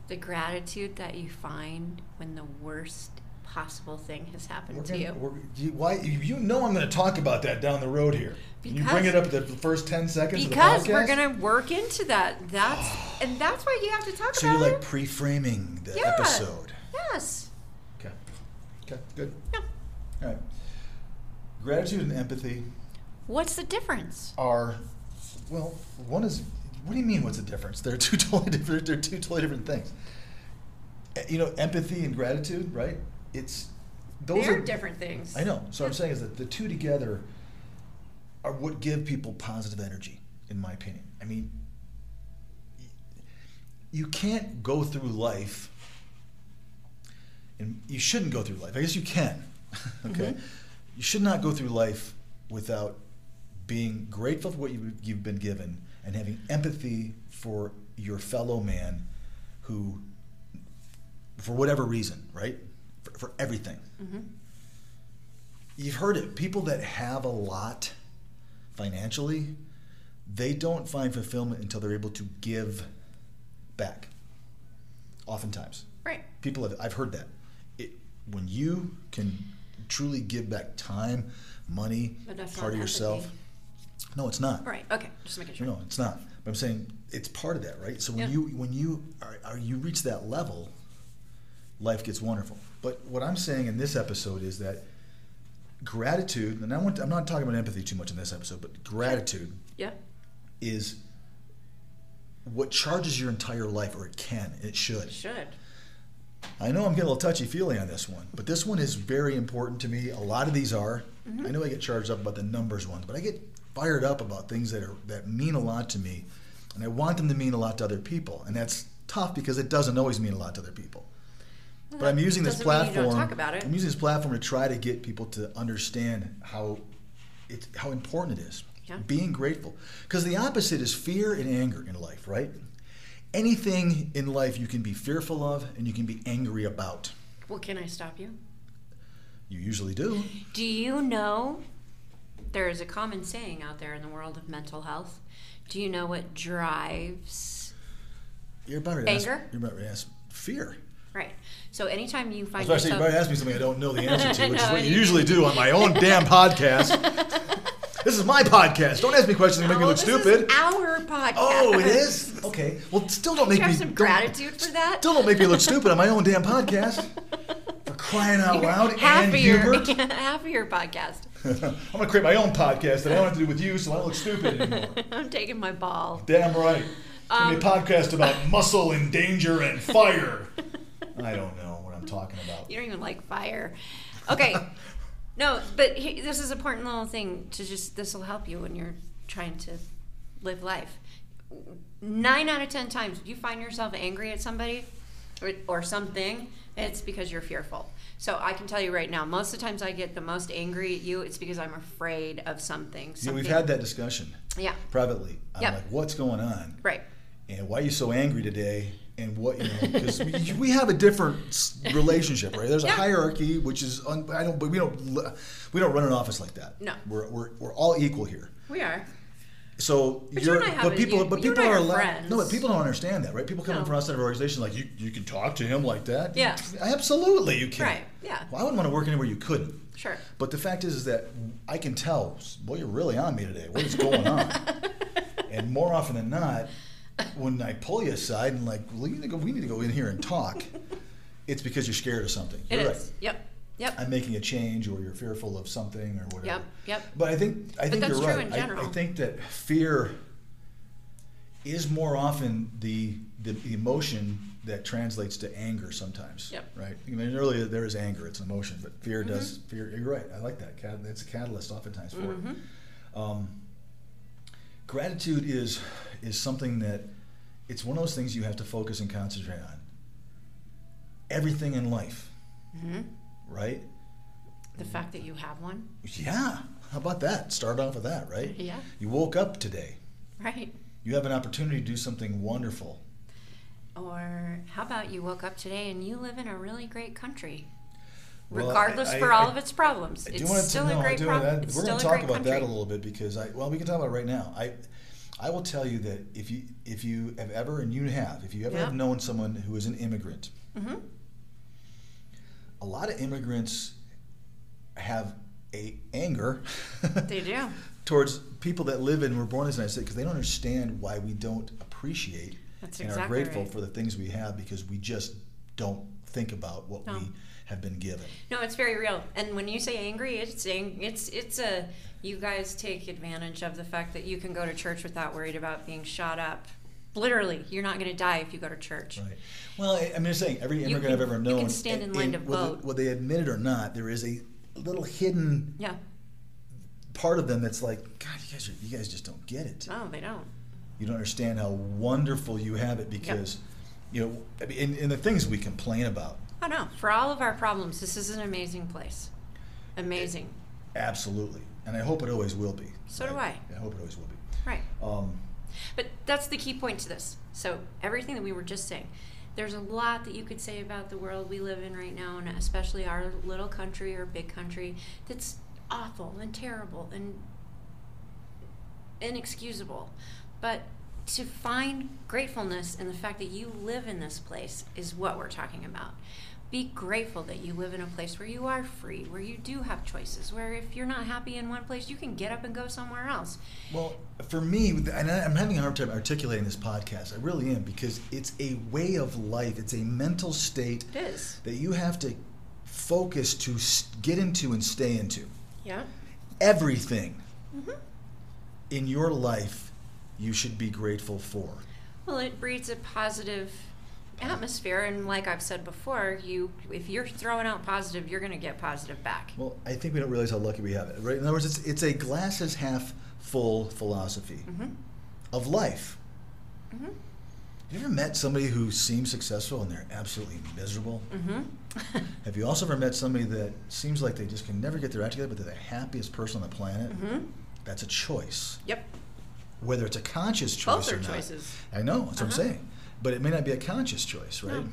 The gratitude that you find when the worst possible thing has happened We're to gonna- you. you, why, you know I'm going to talk about that down the road here. Can you bring it up at the first 10 seconds Because of the we're gonna work into that. That's and that's why you have to talk So about it. So you're like pre-framing the Yeah. episode. Yes. Okay. Okay, good. Yeah. All right. Gratitude and empathy What's the difference? are, well, one is, what do you mean what's the difference? They're two totally different, they're two totally different things. Eh, You know, empathy and gratitude, right? It's, those They're are different things. I know. So I'm saying is that the two together are what give people positive energy, in my opinion. I mean, y- you can't go through life, and you shouldn't go through life. I guess you can. okay, Mhm. you should not go through life without being grateful for what you, you've been given and having empathy for your fellow man who, for whatever reason, right, for, for everything. Hmm you've heard it. People that have a lot financially they don't find fulfillment until they're able to give back oftentimes. Right. people have i've heard that. It, when you can truly give back time money part of yourself no it's not Right. Okay. Just making sure. no, it's not. But I'm saying it's part of that, right? So when Yeah. you when you are, are you reach that level, life gets wonderful. But what I'm saying in this episode is that gratitude, and I want, I'm not talking about empathy too much in this episode, but gratitude Yeah. is what charges your entire life, or it can, it should. It should. I know I'm getting a little touchy feely on this one, but this one is very important to me. A lot of these are. Mm-hmm. I know I get charged up about the numbers ones, but I get fired up about things that are that mean a lot to me, and I want them to mean a lot to other people, and that's tough because it doesn't always mean a lot to other people. But I'm using this Doesn't mean you platform. don't talk about it. I'm using this platform to try to get people to understand how it how important it is. Yeah. Being grateful, because the opposite is fear and anger in life, right? Anything in life you can be fearful of and you can be angry about. Well, can I stop you? You usually do. Do you know there is a common saying out there in the world of mental health? Do you know what drives You're about to ask, Anger? You're about to ask fear. right? So anytime you find was about to say, you're yourself about ask me something I don't know the answer to, which is what you you- usually do on my own damn podcast. This is my podcast. Don't ask me questions that make me Oh, look this is stupid. our podcast. Oh, it is? Okay. Well, still don't make you me some gratitude for that? Still don't make me look stupid on my own damn podcast. For crying out loud, half and of your Hubert. half of your podcast. I'm gonna create my own podcast that I don't have to do with you, so I don't look stupid anymore. I'm taking my ball. Damn right. Be a Um, podcast about muscle and danger and fire. I don't know what I'm talking about. You don't even like fire. Okay. No, but he, this is an important little thing to just, this will help you when you're trying to live life. Nine out of ten times, you find yourself angry at somebody, or, or something, it's because you're fearful. So I can tell you right now, most of the times I get the most angry at you, it's because I'm afraid of something. Yeah, we've had that discussion Yeah, privately. I'm Yep. like, what's going on? right. And why are you so angry today? And what you know? Because we, we have a different relationship, right? There's a Yeah. hierarchy, which is un, I don't, but we don't we don't run an office like that. No. we're we're, we're all equal here. We are. So But you you're, I but people, you- but you people are are allowed. No, but people don't understand that, right? People come in No. from outside of our organization like you, you can talk to him like that. Yeah. absolutely, you can. Right, yeah. Well, I wouldn't want to work anywhere you couldn't. Sure. But the fact is, is that I can tell, boy, you're really on me today. What is going on? and more often than not, when I pull you aside and like, we need to go, we need to go in here and talk, it's because you're scared of something. It You're is. right. Yep. Yep. I'm making a change, or you're fearful of something, or whatever. Yep. Yep. But I think I think that's you're true right. I- I, think that fear is more often the the emotion that translates to anger sometimes. Yep. Right. I mean, earlier there is anger; it's an emotion, but fear Mm-hmm. does fear. You're right. I like that. Cat- It's a catalyst oftentimes for Mm-hmm. it. Um, gratitude is is something that it's one of those things you have to focus and concentrate on. Everything in life, hmm right? The fact that you have one. Yeah. How about that? Start off with that, right? Yeah. You woke up today. Right. You have an opportunity to do something wonderful. Or how about you woke up today and you live in a really great country? Well, Regardless I- for I- all of its problems. I do it's want still to know. a great I problem. We're going to talk about country. that a little bit because I well, we can talk about it right now. I I will tell you that if you if you have ever and you have if you ever Yeah. have known someone who is an immigrant, hmm a lot of immigrants have a anger They do. towards people that live in were born in the United States because they don't understand why we don't appreciate That's and are grateful right. for the things we have because we just don't think about what No. we have been given. No, it's very real. And when you say angry, it's it's it's a you guys take advantage of the fact that you can go to church without worried about being shot up. Literally, you're not going to die if you go to church. Right. Well, I- I'm just saying, every You immigrant I've can- ever you known, can stand eh, in line eh, to whether, vote. whether they admit it or not, there is a little hidden Yeah. part of them that's like, God, you guys, are, you guys just don't get it. Oh, they don't. You don't understand how wonderful you have it because, you know, I mean, in, in the things we complain about, Oh no. For all of our problems, this is an amazing place. Amazing. absolutely, and I hope it always will be. So do I. I hope it always will be. Right. Um, But that's the key point to this. So everything that we were just saying, there's a lot that you could say about the world we live in right now, and especially our little country or big country, that's awful and terrible and inexcusable. But to find gratefulness in the fact that you live in this place is what we're talking about. Be grateful that you live in a place where you are free, where you do have choices, where if you're not happy in one place, you can get up and go somewhere else. Well, for me, and I'm having a hard time articulating this podcast. I really am because it's a way of life. It's a mental state that you have to focus to get into and stay into. Yeah. Everything hmm in your life you should be grateful for. Well, it breeds a positive atmosphere, and like I've said before, you if you're throwing out positive, you're going to get positive back. Well, I think we don't realize how lucky we have it. Right? In other words, it's, it's a glasses half full philosophy Mm-hmm. of life. Mm-hmm. Have you ever met somebody who seems successful and they're absolutely miserable? Mm-hmm. Have you also ever met somebody that seems like they just can never get their act together, but they're the happiest person on the planet? mm-hmm. That's a choice. Yep. Whether it's a conscious choice Both or are not. choices. I know, that's what Uh-huh. I'm saying. But it may not be a conscious choice, right? No.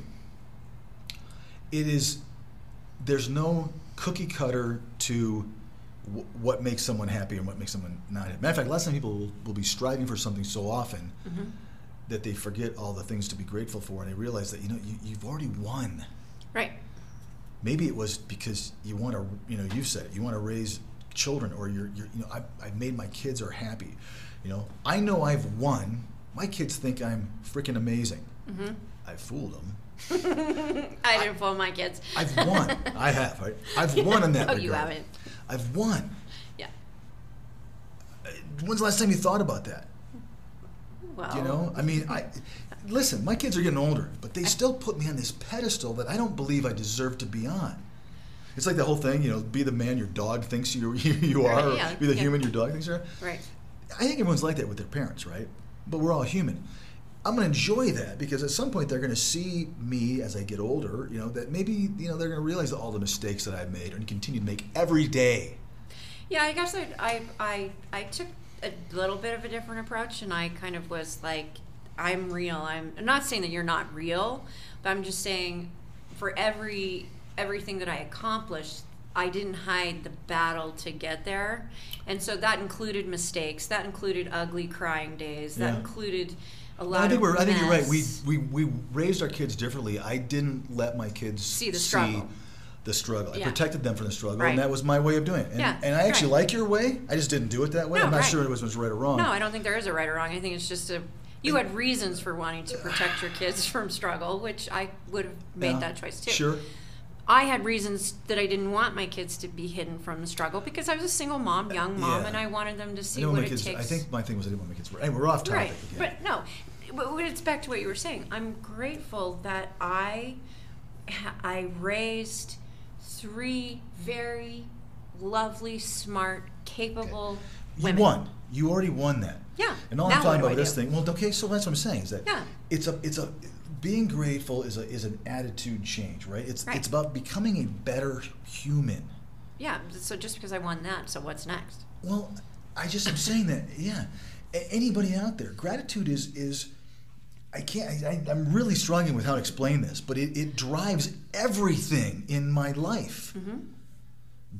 It is, there's no cookie cutter to w- what makes someone happy and what makes someone not happy. Matter of fact, lots of people will, will be striving for something so often Mm-hmm. that they forget all the things to be grateful for and they realize that, you know, you, you've already won. Right. maybe it was because you want to you know you said it you want to raise children or you're, you're you know I've, I've made my kids are happy you know i know i've won my kids think i'm freaking amazing Mm-hmm. i fooled them I didn't fool my kids. i've won i have right i've won in that No, regard you haven't. i've won Yeah. Uh, when's the last time you thought about that Well. you know i mean i listen my kids are getting older but they still put me on this pedestal that i don't believe i deserve to be on it's like the whole thing, you know, be the man your dog thinks you you are, Right, or yeah, be the yeah. human your dog thinks you are. Right. I think everyone's like that with their parents, right? But we're all human. I'm going to enjoy that because at some point they're going to see me as I get older. You know that maybe you know they're going to realize all the mistakes that I've made and continue to make every day. Yeah, I guess I, I, I, I took a little bit of a different approach, and I kind of was like, I'm real. I'm, I'm not saying that you're not real, but I'm just saying, for every everything that I accomplished, I didn't hide the battle to get there, and so that included mistakes. That included ugly crying days. That Yeah. included a No, lot. I think of we're. I think you're right. We, we we raised our kids differently. I didn't let my kids See the struggle. the struggle. I protected them from the struggle, Right. and that was my way of doing it. And, Yeah, and I actually right. like your way. I just didn't do it that way. No, I'm not right. sure it was, was right or wrong. No, I don't think there is a right or wrong. I think it's just a. You had reasons for wanting to protect your kids from struggle, which I would have made Yeah, that choice too. Sure. I had reasons that I didn't want my kids to be hidden from the struggle because I was a single mom, young mom, Yeah. and I wanted them to see what it kids. takes. I think my thing was I didn't want my kids. Hey, we're off topic right, again. but no, but it's back to what you were saying. I'm grateful that I, I raised three very lovely, smart, capable you women. won. You already won that. Yeah. And all Now I'm talking about this do? thing. Well, okay, so that's what I'm saying is that Yeah. it's a it's a being grateful is a is an attitude change, right? It's Right. it's about becoming a better human. Yeah. So just because I won that, so what's next? Well, I just am saying that, yeah. A- anybody out there, gratitude is is I can't. I, I'm really struggling with how to explain this, but it, it drives everything in my life. Mm-hmm.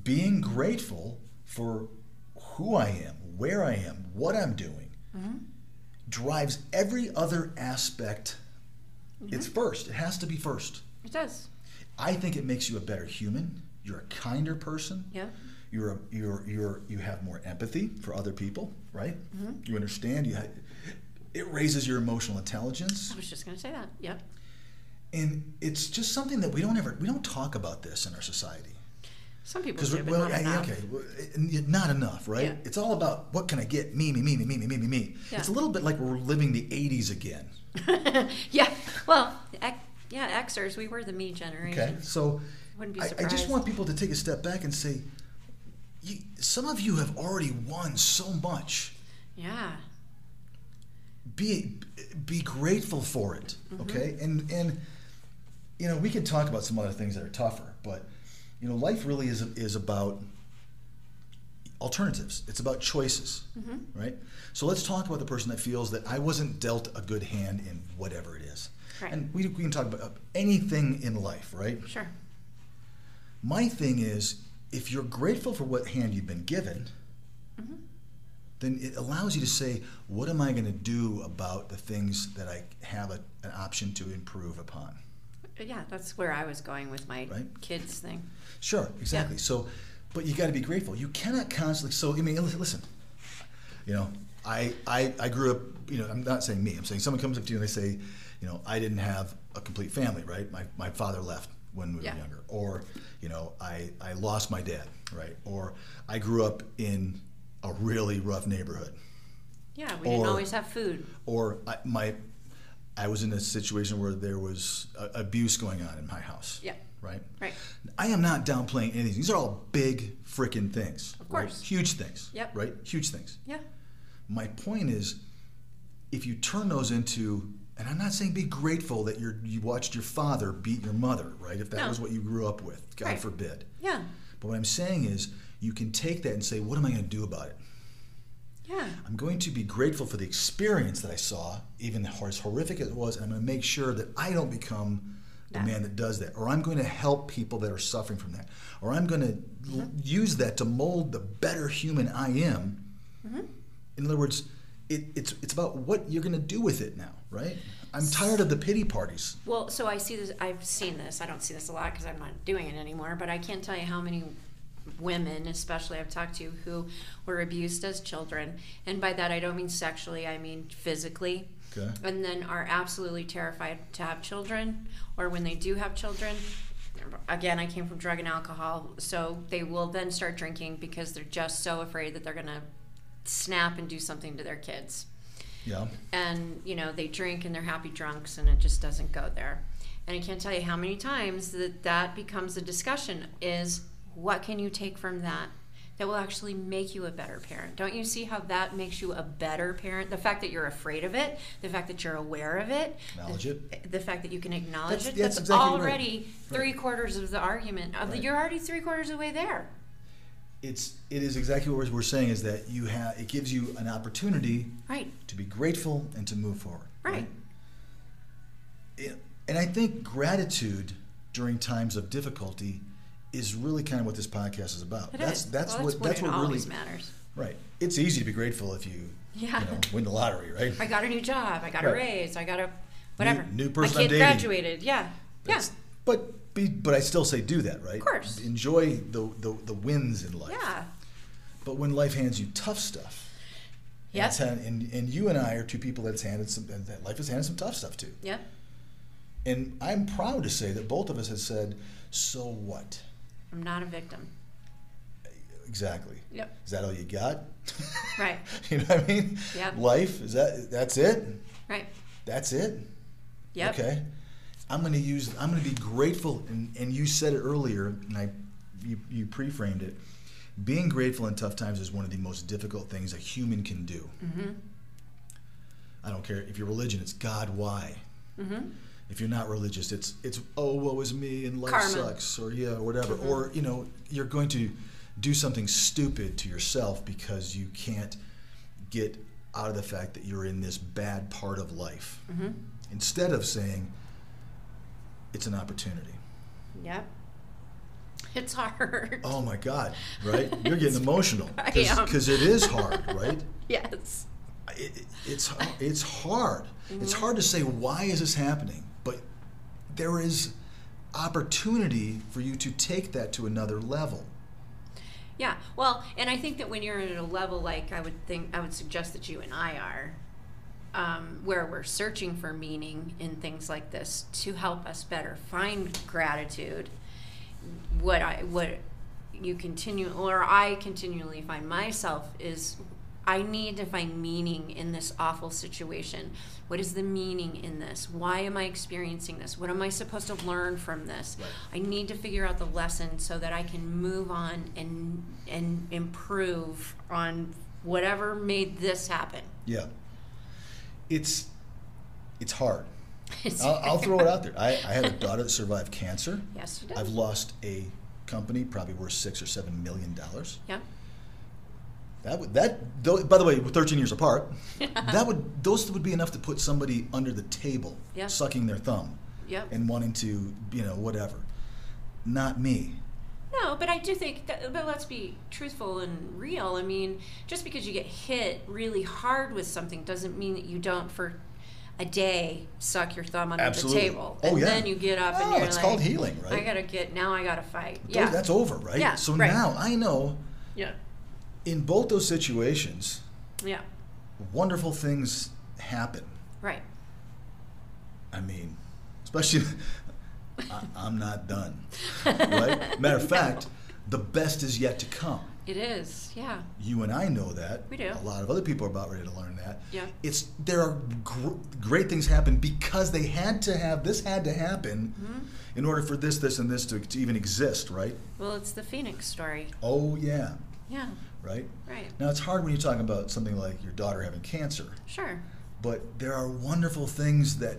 Being grateful for who I am, where I am, what I'm doing, Mm-hmm. drives every other aspect. Mm-hmm. It's first. It has to be first. It does. I think it makes you a better human. You're a kinder person. Yeah. You're a, you're you're you have more empathy for other people, right? Mm-hmm. You understand. You ha- it raises your emotional intelligence. I was just going to say that. Yep. And it's just something that we don't ever we don't talk about this in our society. Some people do, well, not enough. Okay, well, not enough, right? Yeah. It's all about what can I get? Me, me, me, me, me, me, me, me. Yeah. It's a little bit like we're living the '80s again. yeah. Well, yeah, Xers, we were the me generation. Okay, so Wouldn't be I, I just want people to take a step back and say, you, some of you have already won so much. Yeah. Be be grateful for it, mm-hmm. okay? And and you know we can talk about some other things that are tougher, but you know life really is is about alternatives. It's about choices, mm-hmm. right? So let's talk about the person that feels that I wasn't dealt a good hand in whatever it is. Right. And we, we can talk about uh, anything in life, right? Sure. My thing is, if you're grateful for what hand you've been given, mm-hmm. then it allows you to say, what am I going to do about the things that I have a, an option to improve upon? Yeah, that's where I was going with my Right. kids thing. Sure, exactly. So, but you got to be grateful. You cannot constantly. So, I mean, listen. You know, I, I I grew up. You know, I'm not saying me. I'm saying someone comes up to you and they say, you know, I didn't have a complete family. Right. My my father left when we Yeah. were younger, or you know, I I lost my dad. Right. Or I grew up in a really rough neighborhood. Yeah, we Or- didn't always have food. Or I, my I was in a situation where there was a, abuse going on in my house. Yeah. Right. Right. I am not downplaying anything. These are all big freaking things. Of right? course. Huge things. Yep. Right? Huge things. Yeah. My point is if you turn those into and I'm not saying be grateful that you you watched your father beat your mother, right? If that No. was what you grew up with, God Right. forbid. Yeah. But what I'm saying is you can take that and say, what am I going to do about it? Yeah. I'm going to be grateful for the experience that I saw, even as horrific as it was, and I'm going to make sure that I don't become the man that does that. Or I'm going to help people that are suffering from that. Or I'm going to l- mm-hmm. use that to mold the better human I am. Mm-hmm. In other words, it, it's, it's about what you're going to do with it now, right? I'm tired of the pity parties. Well, so I see this. I've seen this. I don't see this a lot because I'm not doing it anymore. But I can't tell you how many women, especially I've talked to, who were abused as children, and by that I don't mean sexually. I mean physically. Okay. And then are absolutely terrified to have children, or when they do have children. Again, I came from drug and alcohol, so they will then start drinking because they're just so afraid that they're gonna snap and do something to their kids Yeah. and you know they drink and they're happy drunks and it just doesn't go there and i can't tell you how many times that that becomes a discussion is what can you take from that that will actually make you a better parent. Don't you see how that makes you a better parent? The fact that you're afraid of it, the fact that you're aware of it, Acknowledge the, it. the fact that you can acknowledge That's- it. that's That's, exactly right. already three quarters of the argument. Uh, of the, you're already three quarters of the way there. It's it is exactly what we're saying is that you have it gives you an opportunity Right. to be grateful and to move forward. Right. It- and I think gratitude during times of difficulty is really kind of what this podcast is about. It that's is. that's well, what that's what really matters. right. It's easy to be grateful if you Yeah. you know win the lottery, right? I got a new job. I got a raise. I got a whatever. new person My I'm kid graduated. Yeah. Yeah. That's- But be, but I still say do that, right? Of course. Enjoy the, the the wins in life. Yeah. But when life hands you tough stuff, it's and and you and I are two people that's handed some that life has handed some tough stuff to. Yeah. And I'm proud to say that both of us have said, so what? I'm not a victim. Exactly. Yep. Is that all you got? Right. you know what I mean? Yep. Life is that that's it? Right. That's it? Yep. Okay. I'm going to use I'm going to be grateful and and you said it earlier and I you you pre-framed it. Being grateful in tough times is one of the most difficult things a human can do. Mm-hmm. I don't care if you're religion, it's God why. Mm-hmm. If you're not religious, it's it's oh woe is me and life Karma. sucks or yeah or whatever Mhm. or you know you're going to do something stupid to yourself because you can't get out of the fact that you're in this bad part of life Mm-hmm. instead of saying it's an opportunity. Yep. It's hard. Oh my God, right? You're getting emotional because it is hard, right? Yes. It, it- it's it's hard. It's Mhm. hard to say why is this happening, there is opportunity for you to take that to another level. Yeah. Well, and I think that when you're at a level like I would think I would suggest that you and I are, um, where we're searching for meaning in things like this to help us better find gratitude. What I what you continue or I continually find myself is I need to find meaning in this awful situation. What is the meaning in this? Why am I experiencing this? What am I supposed to learn from this? Right. I need to figure out the lesson so that I can move on and and improve on whatever made this happen. Yeah, it's it's hard. It's I'll, I'll throw it out there. I, I had a daughter that survived cancer. Yes, you did. I've lost a company probably worth six or seven million dollars. yeah. That would that. Though, by the way, we're 13 years apart. that would those would be enough to put somebody under the table, Yeah. sucking their thumb Yep. and wanting to, you know, whatever. Not me. No, but I do think that, but let's be truthful and real. I mean, just because you get hit really hard with something doesn't mean that you don't for a day suck your thumb under Absolutely. the table. Oh, and yeah. then you get up and Oh, you're it's like, called healing, right? I gotta get, now I gotta fight. Yeah. That's over, right? Yeah, So right. now I know yeah. In both those situations, Yeah. wonderful things happen. Right. I mean, especially, I, I'm not done. Right? Matter of fact, the best is yet to come. It is. Yeah. You and I know that. We do. A lot of other people are about ready to learn that. Yeah. It's there are gr- great things happen because they had to have this had to happen hmm in order for this, this, and this to, to even exist, right? Well, it's the Phoenix story. Oh yeah, Yeah. right. Right. Now it's hard when you're talking about something like your daughter having cancer, Sure. but there are wonderful things that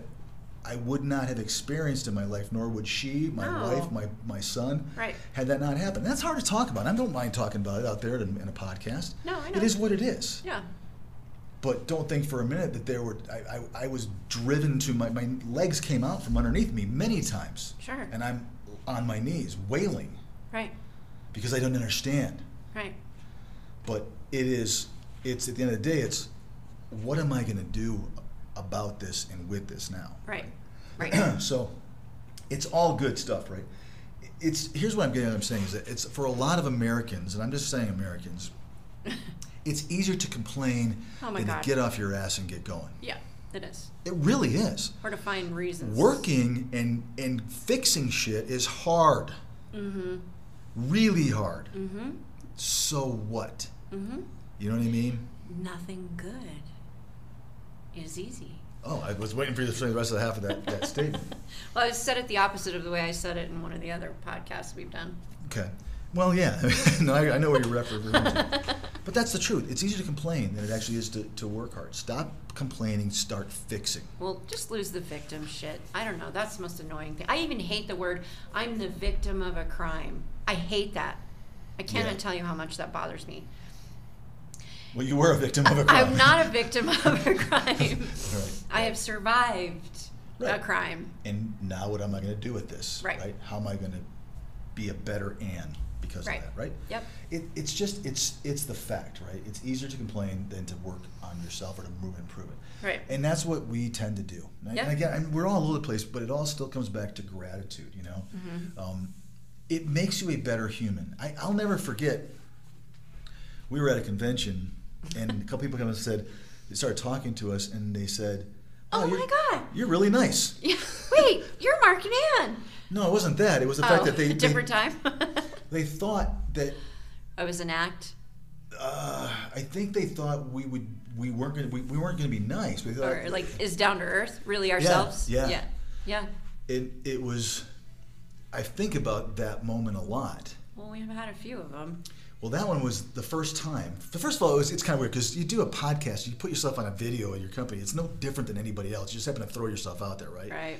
I would not have experienced in my life, nor would she, my No. wife, my my son, Right. had that not happened. That's hard to talk about. I don't mind talking about it out there in, in a podcast. No, I know. It is what it is. Yeah. But don't think for a minute that there were. I, I, I was driven to my my legs came out from underneath me many times, Sure. and I'm on my knees wailing Right. because I don't understand. Right. But it is. It's at the end of the day. It's what am I going to do about this and with this now? Right. Right. so it's all good stuff, right? It's here's what I'm getting. I'm saying is that it's for a lot of Americans, and I'm just saying Americans. It's easier to complain Oh than God. to get off your ass and get going. yeah. It is. It really is. Or to find reasons. Working and and fixing shit is hard, Mm-hmm. really hard. Mm-hmm. So what? Mm-hmm. You know what I mean? Nothing good is easy. Oh, I was waiting for you to say the rest of the half of that, that statement. Well, I said it the opposite of the way I said it in one of the other podcasts we've done. Okay. Well, yeah, no, I, I know where you're referring to. But that's the truth. It's easier to complain than it actually is to, to work hard. Stop complaining, start fixing. Well, just lose the victim shit. I don't know. That's the most annoying thing. I even hate the word I'm the victim of a crime. I hate that. I cannot Yeah. tell you how much that bothers me. Well, you were a victim of a crime. I'm not a victim of a crime. Right. I have survived a crime. And now what am I going to do with this? Right. How am I going to be a better Ann because Right. of that? Right. Yep. It, it's just it's it's the fact, right? It's easier to complain than to work on yourself or to move and improve it. Right. And that's what we tend to do. And, Yep. and again, and we're all over the place, but it all still comes back to gratitude. You know, Mm-hmm. um, it makes you a better human. I, I'll never forget. We were at a convention, and a couple people came and said they started talking to us, and they said, Oh you're, my God. you're really nice." Yeah. Wait, you're Mark and Ann. No, it wasn't that. It was the oh, fact that they a different they, time. they thought that it was an act. uh, I think they thought we would we weren't going to we, we weren't going to be nice. We thought or like is down to earth really ourselves yeah. yeah yeah it it was. I think about that moment a lot. well we've had a few of them Well, that one was the first time. The first of all, it was, it's kind of weird because you do a podcast, you put yourself on a video in your company. It's no different than anybody else. You just happen to throw yourself out there, right? right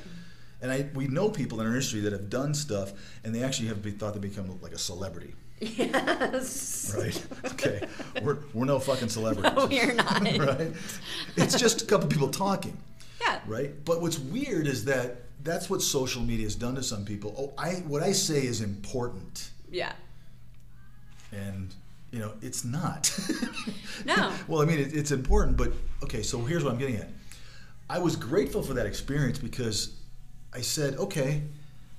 And I we know people in our industry that have done stuff, and they actually have be, thought they become like a celebrity, yes right? okay, we're we're no fucking celebrities. No, you're not. right? It's just a couple people talking. yeah right? But what's weird is that that's what social media has done to some people. Oh, I what I say is important, yeah and you know it's not. No. well, I mean it, it's important, but okay. So here's what I'm getting at. I was grateful for that experience because I said, okay,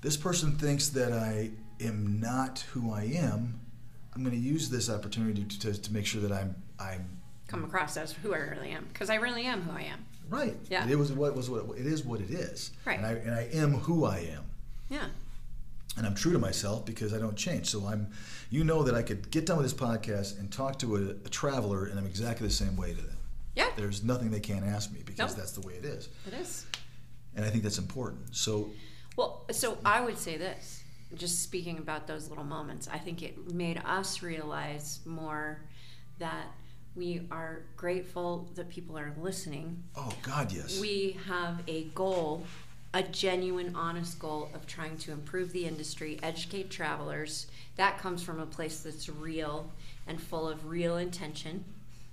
this person thinks that I am not who I am. I'm going to use this opportunity to, to, to make sure that I'm I'm come across as who i really am because i really am who i am right. Yeah. It was what was what it is what it is. Right. And I and I am who I am. yeah and I'm true to myself because I don't change. So I'm, you know, that I could get done with this podcast and talk to a, a traveler, and I'm exactly the same way to them. yeah There's nothing they can't ask me because Nope. that's the way it is, it is and I think that's important. So well so i would say this just speaking about those little moments i think it made us realize more that we are grateful that people are listening oh God, yes, we have a goal, a genuine, honest goal of trying to improve the industry, educate travelers. That comes from a place that's real and full of real intention.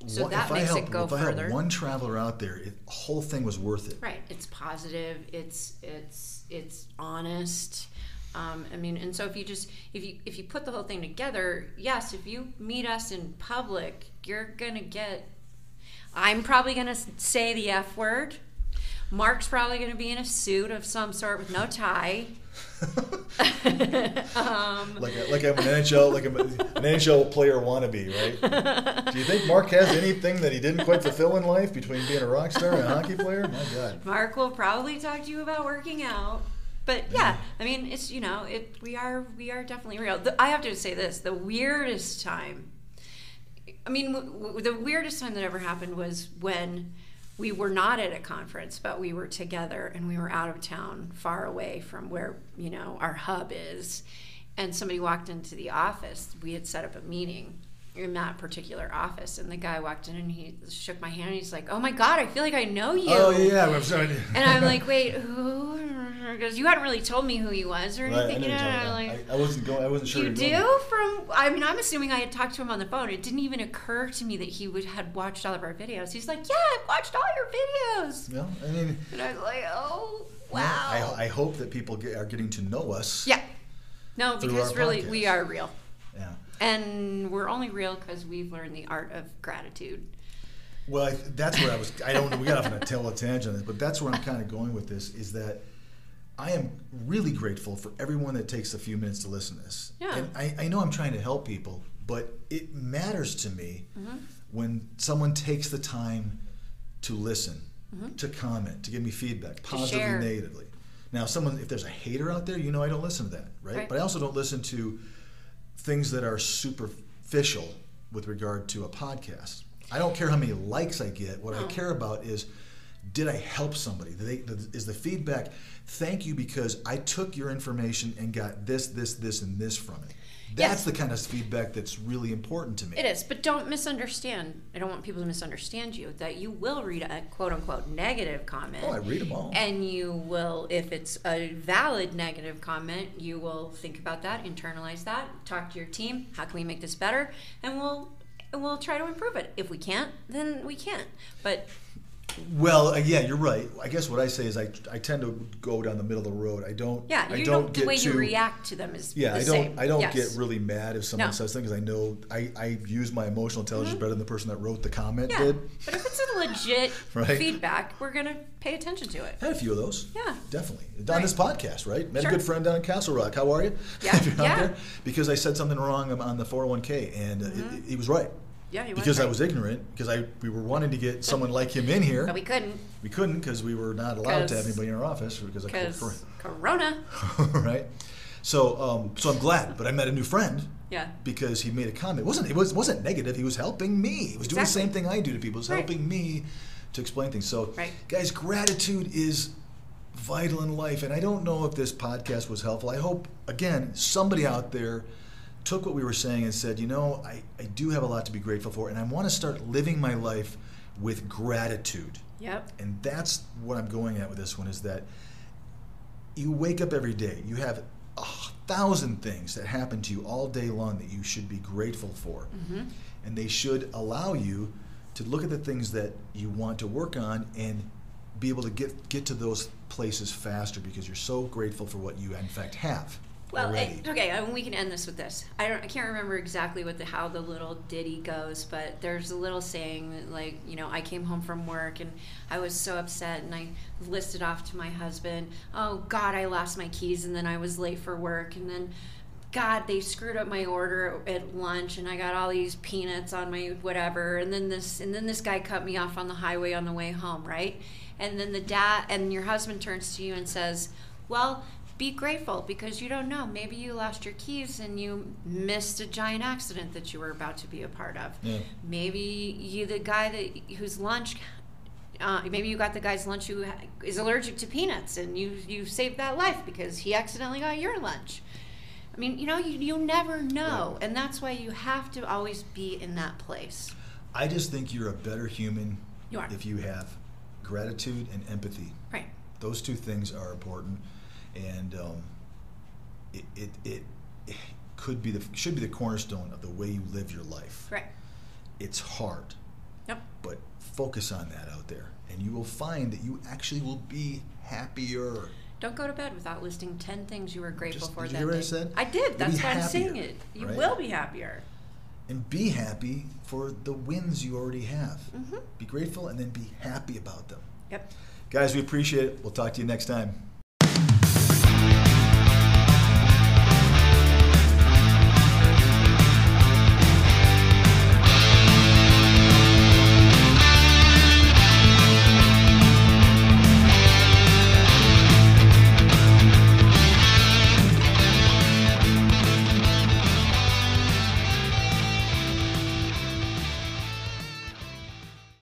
So One- that if I makes help, it go if I further. help one traveler out there, it, the whole thing was worth it. Right. It's positive. It's it's it's honest. Um, I mean, and so if you just if you if you put the whole thing together, yes, if you meet us in public, you're gonna get. I'm probably gonna say the f word. Mark's probably gonna be in a suit of some sort with no tie. um, Like a, like I'm an NHL like I'm an NHL player wannabe, right? Do you think Mark has anything that he didn't quite fulfill in life between being a rock star and a hockey player? My God. Mark will probably talk to you about working out. But yeah, I mean, it's you know, it we are we are definitely real. The, I have to say this: the weirdest time. I mean, w- w- the weirdest time that ever happened was when we were not at a conference, but we were together and we were out of town, far away from where you know our hub is, and somebody walked into the office. We had set up a meeting in that particular office, and the guy walked in and he shook my hand and he's like, "Oh my God, I feel like I know you." Oh yeah, I'm sorry. And I'm like, wait, who? Because you hadn't really told me who he was or anything. Right, I, you know, talking like. I, I wasn't going. I wasn't sure. you do going. from? I mean, I'm assuming I had talked to him on the phone. It didn't even occur to me that he would had watched all of our videos. He's like, yeah, I've watched all your videos. Well, I mean, And I was like, oh yeah, wow. I, I hope that people get, are getting to know us. yeah. No, because really, podcast. we are real, Yeah. And we're only real because we've learned the art of gratitude. Well, I, that's where I was. I don't. We got off on a tail of tangent on this, but that's where I'm kind of going with this. Is that I am really grateful for everyone that takes a few minutes to listen to this. Yeah. And I, I know I'm trying to help people, but it matters to me Mm-hmm. when someone takes the time to listen, to comment, to give me feedback, positively, Mm-hmm. negatively. Now, someone, if there's a hater out there, you know I don't listen to that, right? Right. But I also don't listen to things that are superficial with regard to a podcast. I don't care how many likes I get. What I care about is Did I help somebody? They, is the feedback, thank you because I took your information and got this, this, this, and this from it. That's Yes. the kind of feedback that's really important to me. It is, but don't misunderstand. I don't want people to misunderstand you. That you will read a quote unquote negative comment. Oh, I read them all. And you will, if it's a valid negative comment, you will think about that, internalize that, talk to your team. How can we make this better? And we'll and we'll try to improve it. If we can't, then we can't. But Well, uh, yeah, you're right. I guess what I say is I, I tend to go down the middle of the road. I don't. yeah, I you don't don't. get The way too, you react to them is Yeah, the I don't. same. I don't Yes. get really mad if someone No. says things because I know I, I use my emotional intelligence better than the person that wrote the comment Yeah, did. but if it's a legit Right. feedback, we're gonna pay attention to it. I had a few of those. Yeah. Definitely. On this podcast, right? Met Sure. a good friend down in Castle Rock. How are you? Yeah, If you're out yeah. there. Because I said something wrong on the 401k, and uh, it- he was right. Yeah, Because I was ignorant, because I we were wanting to get someone like him in here. But we couldn't We couldn't because we were not allowed to have anybody in our office because of corona. Corona. right? So, um, so I'm glad. But I met a new friend Yeah. because he made a comment. It wasn't it was wasn't negative. He was helping me. He was doing the same thing I do to people. He was Right. helping me to explain things. So, Right. guys, gratitude is vital in life. And I don't know if this podcast was helpful. I hope again somebody out there took what we were saying and said, you know, I, I do have a lot to be grateful for, and I want to start living my life with gratitude. Yep. And that's what I'm going at with this one is that you wake up every day, you have a thousand things that happen to you all day long that you should be grateful for. Mm-hmm. And they should allow you to look at the things that you want to work on and be able to get get to those places faster because you're so grateful for what you in fact have Well, already. it, okay, and we can end this with this. I don't, I can't remember exactly what the how the little ditty goes, but there's a little saying that, like, you know, I came home from work and I was so upset, and I listed off to my husband, "Oh God, I lost my keys, and then I was late for work, and then." God, they screwed up my order at lunch, and I got all these peanuts on my whatever, and then this, and then this guy cut me off on the highway on the way home, right? And then the dad, and your husband turns to you and says, "Well, be grateful because you don't know. Maybe you lost your keys and you missed a giant accident that you were about to be a part of. Yeah. Maybe you, the guy that whose lunch." Uh, maybe you got the guy's lunch who is allergic to peanuts, and you you saved that life because he accidentally got your lunch. I mean, you know, you, you never know, Right. and that's why you have to always be in that place. I just think you're a better human You if you have gratitude and empathy. Right. Those two things are important, and um, it, it, it, it could be the should be the cornerstone of the way you live your life. Right. It's hard, Yep. but focus on that out there, and you will find that you actually will be happier. Don't go to bed without listing 10 things you were grateful Just- for did you that hear what I day. said? I did. You'll That's why I'm saying it. You right? will be happier. And be happy for the wins you already have. Mm-hmm. Be grateful and then be happy about them. Yep. Guys, we appreciate it. We'll talk to you next time.